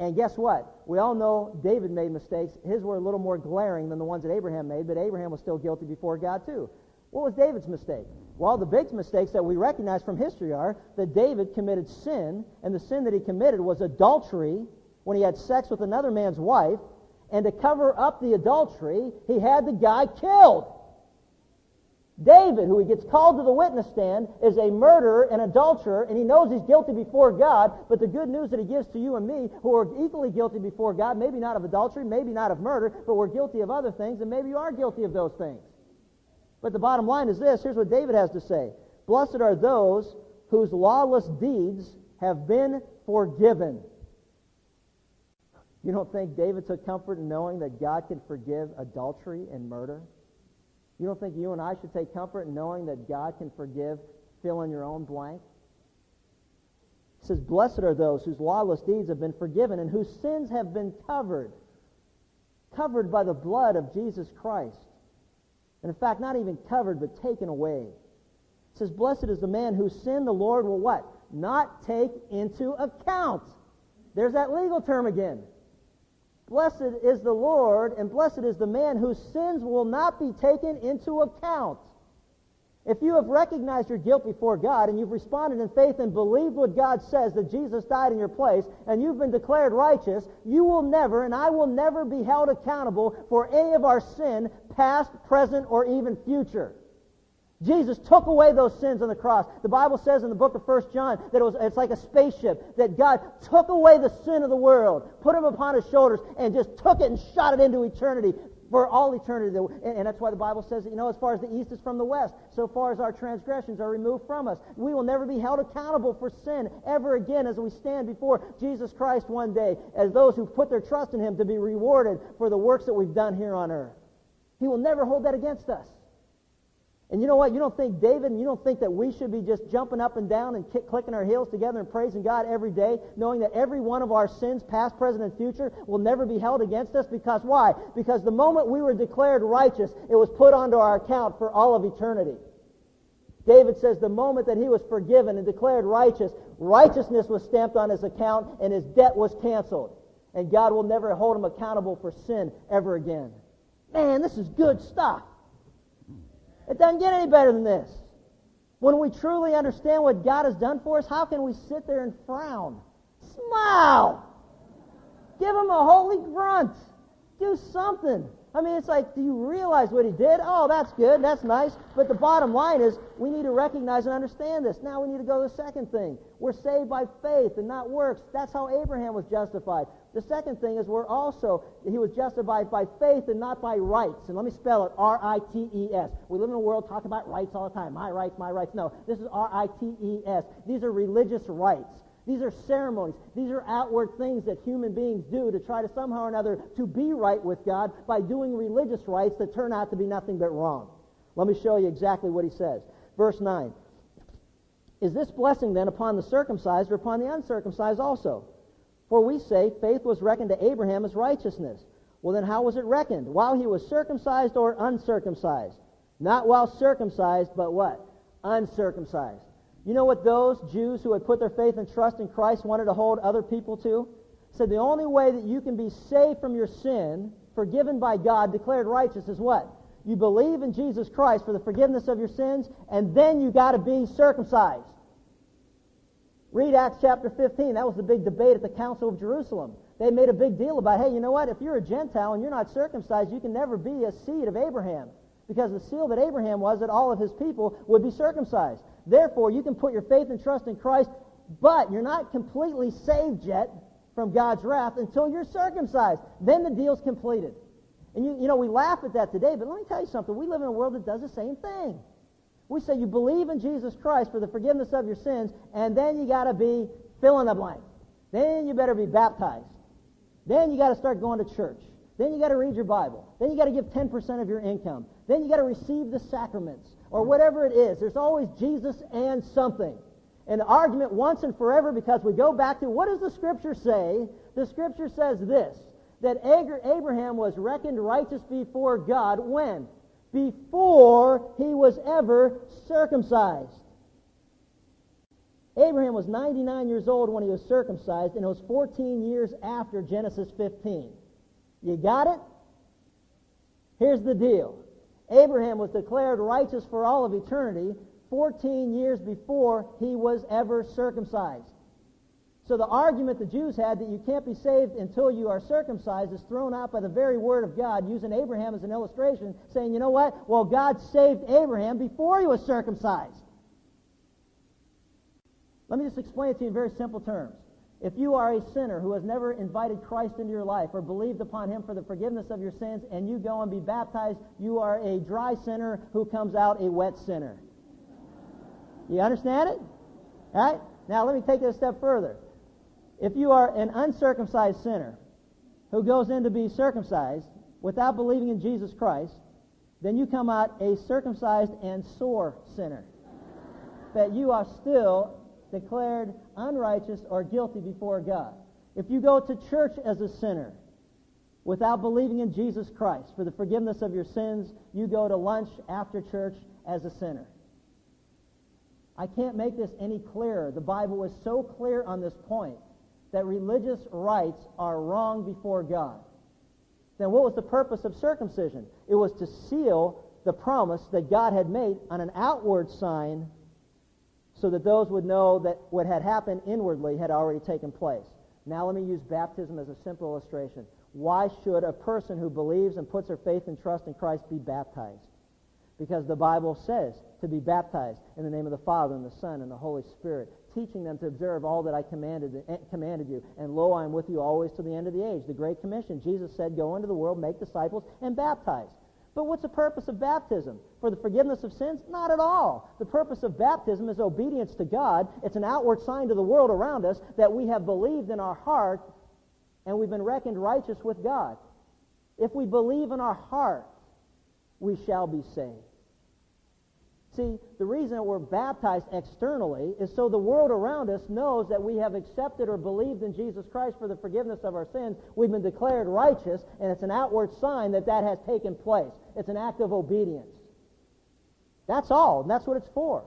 and guess what? We all know David made mistakes. His were a little more glaring than the ones that Abraham made, but Abraham was still guilty before God, too. What was David's mistake? Well, the big mistakes that we recognize from history are that David committed sin, and the sin that he committed was adultery when he had sex with another man's wife, and to cover up the adultery, he had the guy killed. David, who he gets called to the witness stand, is a murderer and adulterer, and he knows he's guilty before God. But the good news that he gives to you and me, who are equally guilty before God, maybe not of adultery, maybe not of murder, but we're guilty of other things, and maybe you are guilty of those things. But the bottom line is this here's what David has to say Blessed are those whose lawless deeds have been forgiven. You don't think David took comfort in knowing that God can forgive adultery and murder? You don't think you and I should take comfort in knowing that God can forgive fill in your own blank? He says, Blessed are those whose lawless deeds have been forgiven and whose sins have been covered, covered by the blood of Jesus Christ. And in fact, not even covered, but taken away. It says, Blessed is the man whose sin the Lord will what? Not take into account. There's that legal term again. Blessed is the Lord, and blessed is the man whose sins will not be taken into account. If you have recognized your guilt before God and you've responded in faith and believed what God says that Jesus died in your place and you've been declared righteous, you will never and I will never be held accountable for any of our sin, past, present, or even future. Jesus took away those sins on the cross. The Bible says in the book of 1 John that it was, it's like a spaceship, that God took away the sin of the world, put him upon his shoulders, and just took it and shot it into eternity, for all eternity. And, and that's why the Bible says, that, you know, as far as the east is from the west, so far as our transgressions are removed from us. We will never be held accountable for sin ever again as we stand before Jesus Christ one day as those who put their trust in him to be rewarded for the works that we've done here on earth. He will never hold that against us. And you know what? You don't think David you don't think that we should be just jumping up and down and kick, clicking our heels together and praising God every day, knowing that every one of our sins, past, present, and future, will never be held against us? Because why? Because the moment we were declared righteous, it was put onto our account for all of eternity. David says the moment that he was forgiven and declared righteous, righteousness was stamped on his account and his debt was canceled. And God will never hold him accountable for sin ever again. Man, this is good stuff. It doesn't get any better than this. When we truly understand what God has done for us, how can we sit there and frown? Smile. Give him a holy grunt. Do something. I mean, it's like, do you realize what he did? Oh, that's good. That's nice. But the bottom line is, we need to recognize and understand this. Now we need to go to the second thing. We're saved by faith and not works. That's how Abraham was justified. The second thing is we're also, he was justified by faith and not by rites. And let me spell it, R-I-T-E-S. We live in a world talking about rights all the time. My rights, my rights. No, this is R-I-T-E-S. These are religious rites. These are ceremonies. These are outward things that human beings do to try to somehow or another to be right with God by doing religious rites that turn out to be nothing but wrong. Let me show you exactly what he says. Verse 9. Is this blessing then upon the circumcised or upon the uncircumcised also? For we say faith was reckoned to Abraham as righteousness. Well, then how was it reckoned? While he was circumcised or uncircumcised? Not while circumcised, but what? Uncircumcised. You know what those Jews who had put their faith and trust in Christ wanted to hold other people to? Said the only way that you can be saved from your sin, forgiven by God, declared righteous is what? You believe in Jesus Christ for the forgiveness of your sins, and then you got to be circumcised. Read Acts chapter 15. That was the big debate at the Council of Jerusalem. They made a big deal about, hey, you know what? If you're a Gentile and you're not circumcised, you can never be a seed of Abraham. Because the seal that Abraham was that all of his people would be circumcised. Therefore, you can put your faith and trust in Christ, but you're not completely saved yet from God's wrath until you're circumcised. Then the deal's completed. And you, you know, we laugh at that today, but let me tell you something. We live in a world that does the same thing. We say you believe in Jesus Christ for the forgiveness of your sins, and then you got to be fill in the blank. Then you better be baptized. Then you got to start going to church. Then you got to read your Bible. Then you got to give 10% of your income. Then you got to receive the sacraments or whatever it is. There's always Jesus and something. And the argument once and forever because we go back to what does the scripture say? The scripture says this, that Abraham was reckoned righteous before God when? Before he was ever circumcised. Abraham was 99 years old when he was circumcised, and it was 14 years after Genesis 15. You got it? Here's the deal. Abraham was declared righteous for all of eternity 14 years before he was ever circumcised. So the argument the Jews had that you can't be saved until you are circumcised is thrown out by the very word of God, using Abraham as an illustration, saying, you know what? Well, God saved Abraham before he was circumcised. Let me just explain it to you in very simple terms. If you are a sinner who has never invited Christ into your life or believed upon him for the forgiveness of your sins and you go and be baptized, you are a dry sinner who comes out a wet sinner. You understand it? All right? Now let me take it a step further. If you are an uncircumcised sinner who goes in to be circumcised without believing in Jesus Christ, then you come out a circumcised and sore sinner. That you are still declared unrighteous or guilty before God. If you go to church as a sinner without believing in Jesus Christ for the forgiveness of your sins, you go to lunch after church as a sinner. I can't make this any clearer. The Bible is so clear on this point that religious rites are wrong before God. Then what was the purpose of circumcision? It was to seal the promise that God had made on an outward sign so that those would know that what had happened inwardly had already taken place. Now let me use baptism as a simple illustration. Why should a person who believes and puts her faith and trust in Christ be baptized? Because the Bible says to be baptized in the name of the Father and the Son and the Holy Spirit, teaching them to observe all that I commanded, eh, commanded you. And lo, I am with you always to the end of the age. The Great Commission. Jesus said, Go into the world, make disciples, and baptize. But what's the purpose of baptism? For the forgiveness of sins? Not at all. The purpose of baptism is obedience to God. It's an outward sign to the world around us that we have believed in our heart and we've been reckoned righteous with God. If we believe in our heart, we shall be saved. See, the reason we're baptized externally is so the world around us knows that we have accepted or believed in Jesus Christ for the forgiveness of our sins. We've been declared righteous, and it's an outward sign that that has taken place. It's an act of obedience. That's all, and that's what it's for.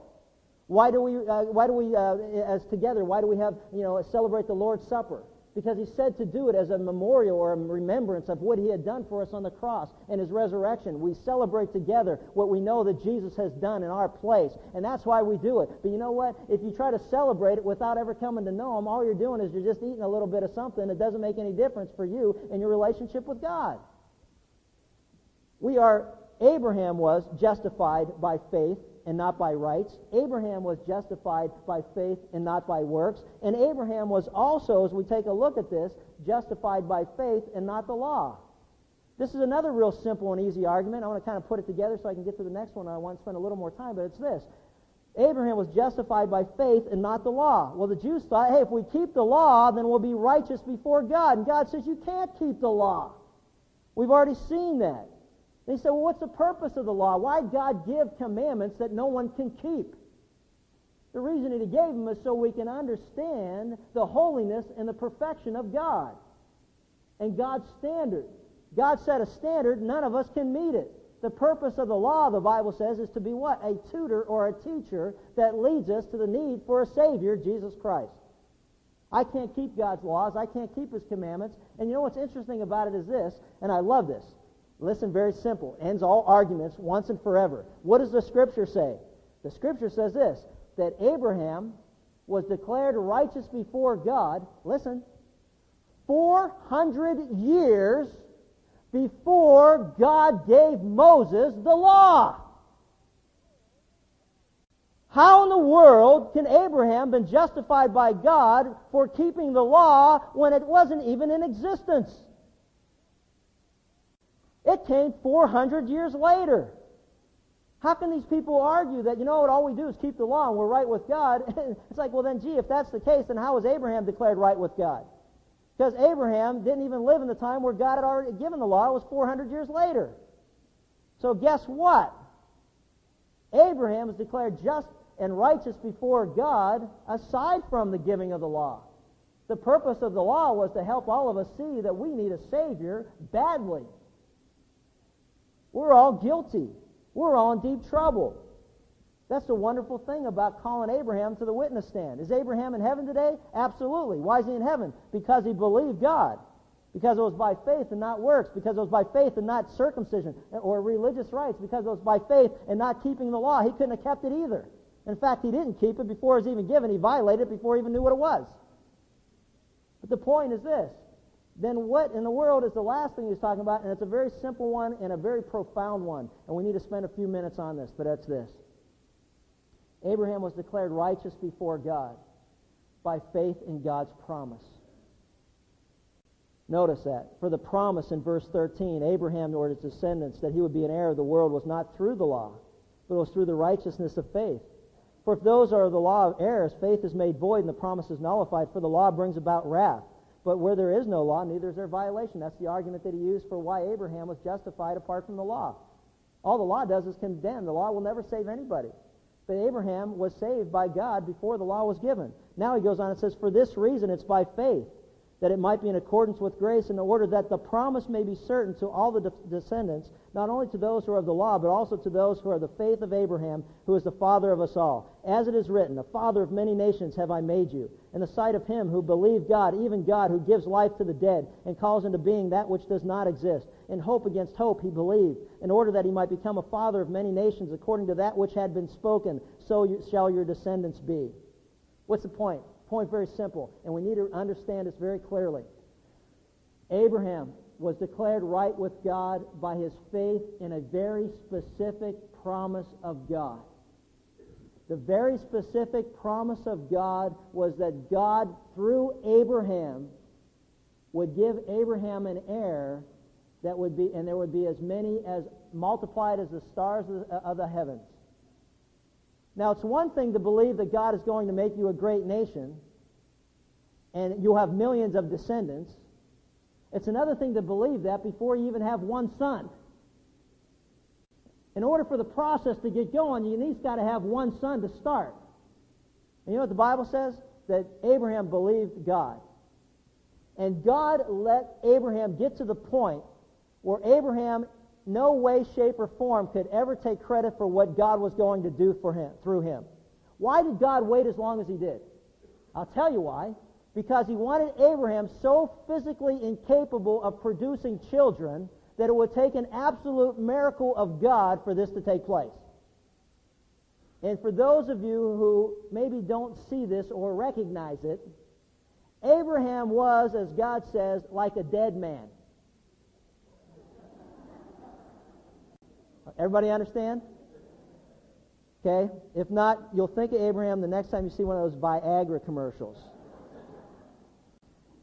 Why do we, uh, why do we uh, as together, why do we have, you know, celebrate the Lord's Supper? Because he said to do it as a memorial or a remembrance of what he had done for us on the cross and his resurrection. We celebrate together what we know that Jesus has done in our place, and that's why we do it. But you know what? If you try to celebrate it without ever coming to know him, all you're doing is you're just eating a little bit of something. It doesn't make any difference for you in your relationship with God. We are, Abraham was justified by faith and not by rites. Abraham was justified by faith and not by works. And Abraham was also, as we take a look at this, justified by faith and not the law. This is another real simple and easy argument. I want to kind of put it together so I can get to the next one. I want to spend a little more time, but it's this. Abraham was justified by faith and not the law. Well, the Jews thought, hey, if we keep the law, then we'll be righteous before God. And God says, you can't keep the law. We've already seen that. They say, well, what's the purpose of the law? Why did God give commandments that no one can keep? The reason that he gave them is so we can understand the holiness and the perfection of God and God's standard. God set a standard, none of us can meet it. The purpose of the law, the Bible says, is to be what? A tutor or a teacher that leads us to the need for a Savior, Jesus Christ. I can't keep God's laws. I can't keep His commandments. And you know what's interesting about it is this, and I love this. Listen, very simple. Ends all arguments once and forever. What does the Scripture say? The Scripture says this that Abraham was declared righteous before God. Listen, 400 years before God gave Moses the law. How in the world can Abraham been justified by God for keeping the law when it wasn't even in existence? It came 400 years later. How can these people argue that, you know what, all we do is keep the law and we're right with God? it's like, well, then, gee, if that's the case, then how was Abraham declared right with God? Because Abraham didn't even live in the time where God had already given the law. It was 400 years later. So guess what? Abraham is declared just and righteous before God aside from the giving of the law. The purpose of the law was to help all of us see that we need a Savior badly. We're all guilty. We're all in deep trouble. That's the wonderful thing about calling Abraham to the witness stand. Is Abraham in heaven today? Absolutely. Why is he in heaven? Because he believed God. Because it was by faith and not works. Because it was by faith and not circumcision or religious rites. Because it was by faith and not keeping the law. He couldn't have kept it either. In fact, he didn't keep it before it was even given. He violated it before he even knew what it was. But the point is this then what in the world is the last thing he's talking about? And it's a very simple one and a very profound one. And we need to spend a few minutes on this, but that's this. Abraham was declared righteous before God by faith in God's promise. Notice that. For the promise in verse 13, Abraham or his descendants that he would be an heir of the world was not through the law, but it was through the righteousness of faith. For if those are the law of heirs, faith is made void and the promise is nullified, for the law brings about wrath. But where there is no law, neither is there violation. That's the argument that he used for why Abraham was justified apart from the law. All the law does is condemn. The law will never save anybody. But Abraham was saved by God before the law was given. Now he goes on and says, For this reason it's by faith that it might be in accordance with grace in order that the promise may be certain to all the de- descendants, not only to those who are of the law, but also to those who are the faith of Abraham, who is the father of us all. As it is written, the father of many nations have I made you, in the sight of him who believed God, even God who gives life to the dead and calls into being that which does not exist. In hope against hope he believed, in order that he might become a father of many nations, according to that which had been spoken, so shall your descendants be. What's the point? Point very simple, and we need to understand this very clearly. Abraham was declared right with God by his faith in a very specific promise of God. The very specific promise of God was that God, through Abraham, would give Abraham an heir that would be, and there would be as many as multiplied as the stars of the heavens. Now, it's one thing to believe that God is going to make you a great nation and you'll have millions of descendants. It's another thing to believe that before you even have one son. In order for the process to get going, you least got to have one son to start. And you know what the Bible says? That Abraham believed God. And God let Abraham get to the point where Abraham, no way, shape, or form, could ever take credit for what God was going to do for him through him. Why did God wait as long as he did? I'll tell you why. Because he wanted Abraham so physically incapable of producing children that it would take an absolute miracle of God for this to take place. And for those of you who maybe don't see this or recognize it, Abraham was, as God says, like a dead man. Everybody understand? Okay? If not, you'll think of Abraham the next time you see one of those Viagra commercials.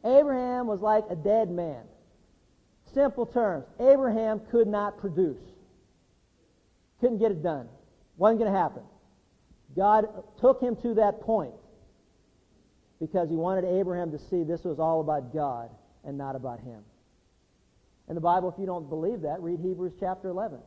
Abraham was like a dead man. Simple terms. Abraham could not produce. Couldn't get it done. Wasn't going to happen. God took him to that point because he wanted Abraham to see this was all about God and not about him. In the Bible, if you don't believe that, read Hebrews chapter 11.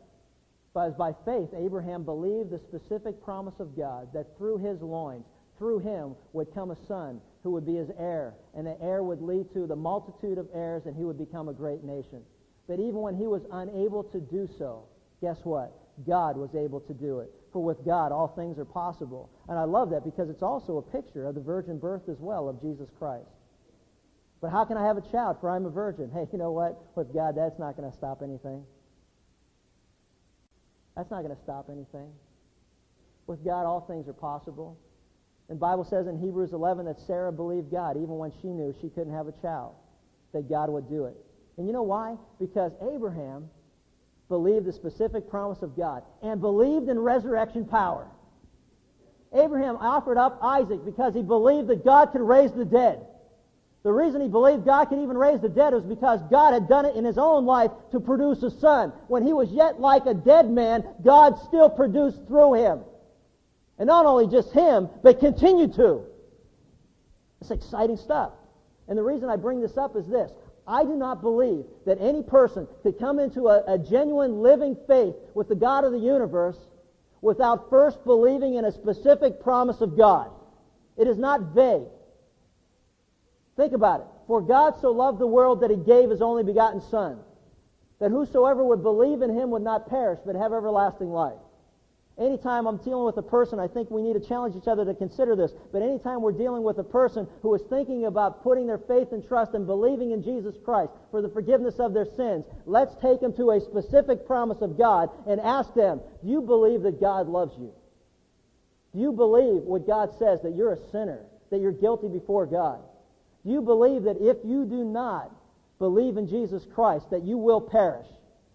But as by faith, Abraham believed the specific promise of God that through his loins, through him, would come a son who would be his heir, and the heir would lead to the multitude of heirs, and he would become a great nation. But even when he was unable to do so, guess what? God was able to do it. For with God, all things are possible. And I love that because it's also a picture of the virgin birth as well of Jesus Christ. But how can I have a child? For I'm a virgin. Hey, you know what? With God, that's not going to stop anything. That's not going to stop anything. With God, all things are possible. The Bible says in Hebrews 11 that Sarah believed God even when she knew she couldn't have a child, that God would do it. And you know why? Because Abraham believed the specific promise of God and believed in resurrection power. Abraham offered up Isaac because he believed that God could raise the dead. The reason he believed God could even raise the dead was because God had done it in his own life to produce a son. When he was yet like a dead man, God still produced through him. And not only just him, but continue to. It's exciting stuff. And the reason I bring this up is this. I do not believe that any person could come into a, a, genuine living faith with the God of the universe without first believing in a specific promise of God. It is not vague. Think about it. For God so loved the world that he gave his only begotten Son, that whosoever would believe in him would not perish, but have everlasting life. Anytime I'm dealing with a person, I think we need to challenge each other to consider this. But anytime we're dealing with a person who is thinking about putting their faith and trust and believing in Jesus Christ for the forgiveness of their sins, let's take them to a specific promise of God and ask them, do you believe that God loves you? Do you believe what God says, that you're a sinner, that you're guilty before God? Do you believe that if you do not believe in Jesus Christ, that you will perish,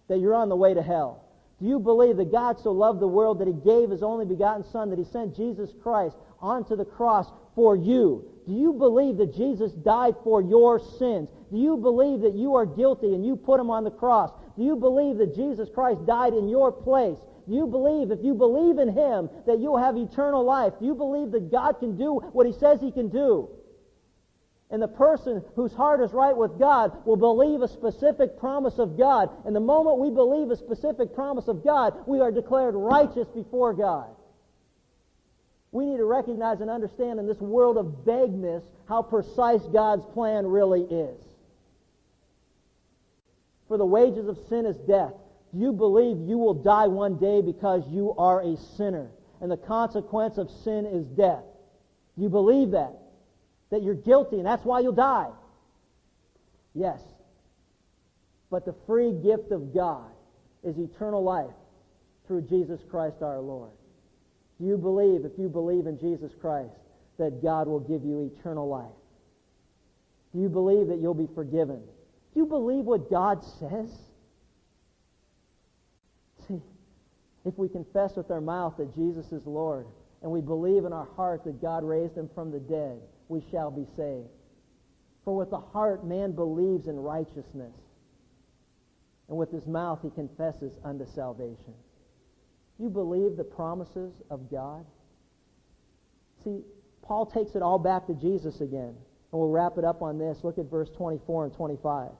that you're on the way to hell? Do you believe that God so loved the world that he gave his only begotten Son, that he sent Jesus Christ onto the cross for you? Do you believe that Jesus died for your sins? Do you believe that you are guilty and you put him on the cross? Do you believe that Jesus Christ died in your place? Do you believe, if you believe in him, that you'll have eternal life? Do you believe that God can do what he says he can do? And the person whose heart is right with God will believe a specific promise of God. And the moment we believe a specific promise of God, we are declared righteous before God. We need to recognize and understand in this world of vagueness how precise God's plan really is. For the wages of sin is death. Do you believe you will die one day because you are a sinner? And the consequence of sin is death. Do you believe that? That you're guilty and that's why you'll die. Yes. But the free gift of God is eternal life through Jesus Christ our Lord. Do you believe, if you believe in Jesus Christ, that God will give you eternal life? Do you believe that you'll be forgiven? Do you believe what God says? See, if we confess with our mouth that Jesus is Lord and we believe in our heart that God raised him from the dead, we shall be saved. For with the heart man believes in righteousness, and with his mouth he confesses unto salvation. You believe the promises of God? See, Paul takes it all back to Jesus again. And we'll wrap it up on this. Look at verse 24 and 25.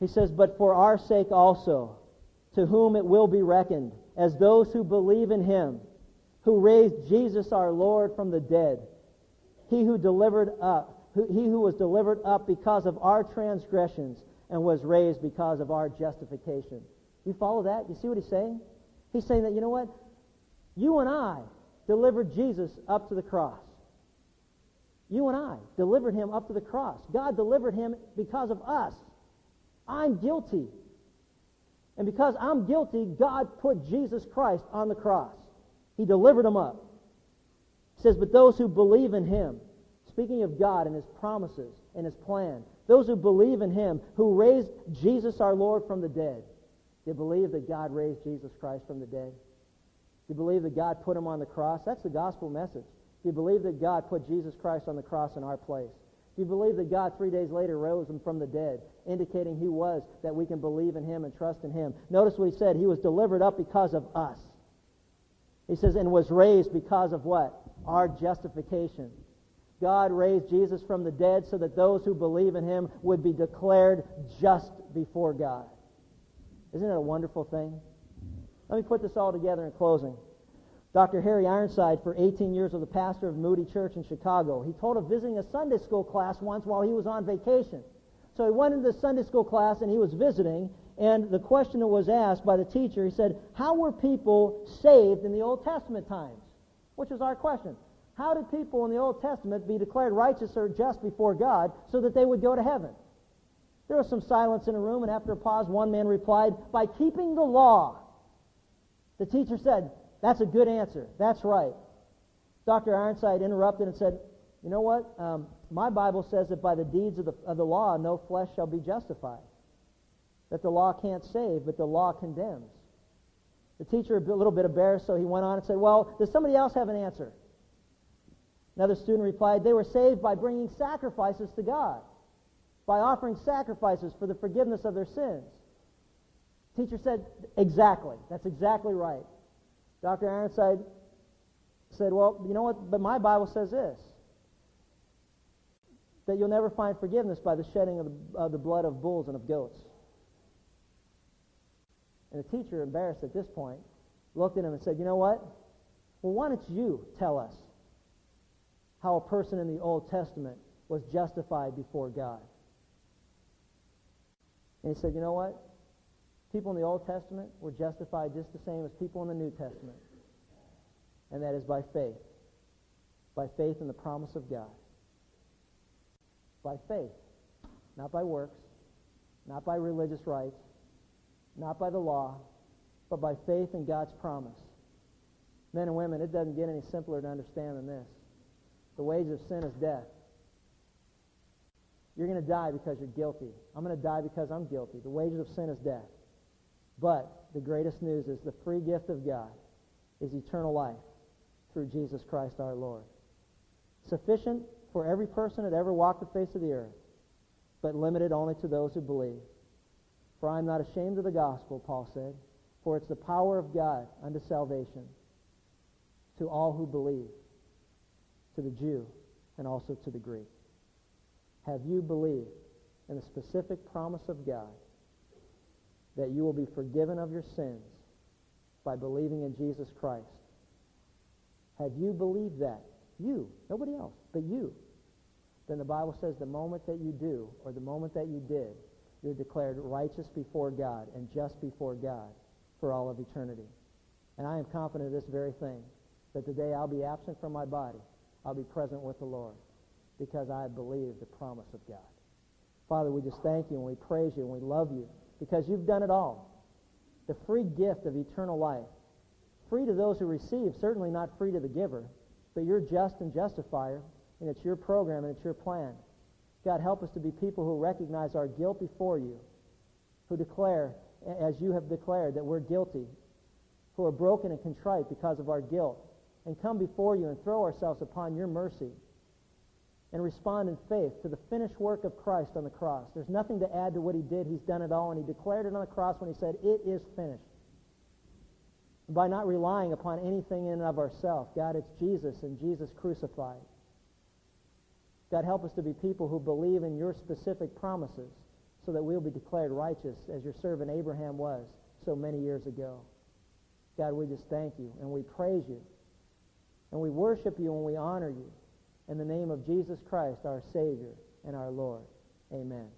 He says, But for our sake also, to whom it will be reckoned, as those who believe in him, who raised Jesus our Lord from the dead, he who delivered up, who, he who was delivered up because of our transgressions and was raised because of our justification. You follow that? You see what he's saying? He's saying that, you know what? You and I delivered Jesus up to the cross. You and I delivered him up to the cross. God delivered him because of us. I'm guilty. And because I'm guilty, God put Jesus Christ on the cross. He delivered him up. He says, But those who believe in him, speaking of God and his promises and his plan, those who believe in him, who raised Jesus our Lord from the dead, do you believe that God raised Jesus Christ from the dead? Do you believe that God put him on the cross? That's the gospel message. Do you believe that God put Jesus Christ on the cross in our place? Do you believe that God three days later rose him from the dead, indicating he was, that we can believe in him and trust in him? Notice what he said. He was delivered up because of us. He says, and was raised because of what? Our justification. God raised Jesus from the dead so that those who believe in him would be declared just before God. Isn't it a wonderful thing? Let me put this all together in closing. Dr. Harry Ironside, for 18 years, was the pastor of Moody Church in Chicago. He told of visiting a Sunday school class once while he was on vacation. So he went into the Sunday school class and he was visiting, and the question that was asked by the teacher, he said, How were people saved in the Old Testament times? Which was our question. How did people in the Old Testament be declared righteous or just before God so that they would go to heaven? There was some silence in the room, and after a pause, one man replied, By keeping the law. The teacher said, That's a good answer. That's right. Dr. Ironside interrupted and said, You know what? Um, my Bible says that by the deeds of the, of the law, no flesh shall be justified. That the law can't save, but the law condemns. The teacher, a little bit embarrassed, so he went on and said, Well, does somebody else have an answer? Another student replied, They were saved by bringing sacrifices to God, by offering sacrifices for the forgiveness of their sins. Teacher said, exactly. That's exactly right. Dr. Ironside said, well, you know what? But my Bible says this that you'll never find forgiveness by the shedding of the, of the blood of bulls and of goats. And the teacher, embarrassed at this point, looked at him and said, You know what? Well, why don't you tell us how a person in the Old Testament was justified before God? And he said, You know what? People in the Old Testament were justified just the same as people in the New Testament. And that is by faith. By faith in the promise of God. By faith. Not by works. Not by religious rites. Not by the law. But by faith in God's promise. Men and women, it doesn't get any simpler to understand than this. The wages of sin is death. You're going to die because you're guilty. I'm going to die because I'm guilty. The wages of sin is death. But the greatest news is the free gift of God is eternal life through Jesus Christ our Lord. Sufficient for every person that ever walked the face of the earth, but limited only to those who believe. For I am not ashamed of the gospel, Paul said, for it's the power of God unto salvation to all who believe, to the Jew and also to the Greek. Have you believed in the specific promise of God that you will be forgiven of your sins by believing in Jesus Christ. Have you believed that? You, nobody else, but you. Then the Bible says the moment that you do, or the moment that you did, you're declared righteous before God and just before God for all of eternity. And I am confident of this very thing, that the day I'll be absent from my body, I'll be present with the Lord, because I believe the promise of God. Father, we just thank you and we praise you and we love you because you've done it all. The free gift of eternal life. Free to those who receive, certainly not free to the giver, but you're just and justifier, and it's your program and it's your plan. God, help us to be people who recognize our guilt before you, who declare as you have declared that we're guilty, who are broken and contrite because of our guilt, and come before you and throw ourselves upon your mercy and respond in faith to the finished work of Christ on the cross. There's nothing to add to what he did. He's done it all, and he declared it on the cross when he said, It is finished. by not relying upon anything in and of ourselves, God, it's Jesus and Jesus crucified. God, help us to be people who believe in your specific promises so that we'll be declared righteous as your servant Abraham was so many years ago. God, we just thank you and we praise you and we worship you and we honor you in the name of Jesus Christ, our Savior and our Lord. Amen.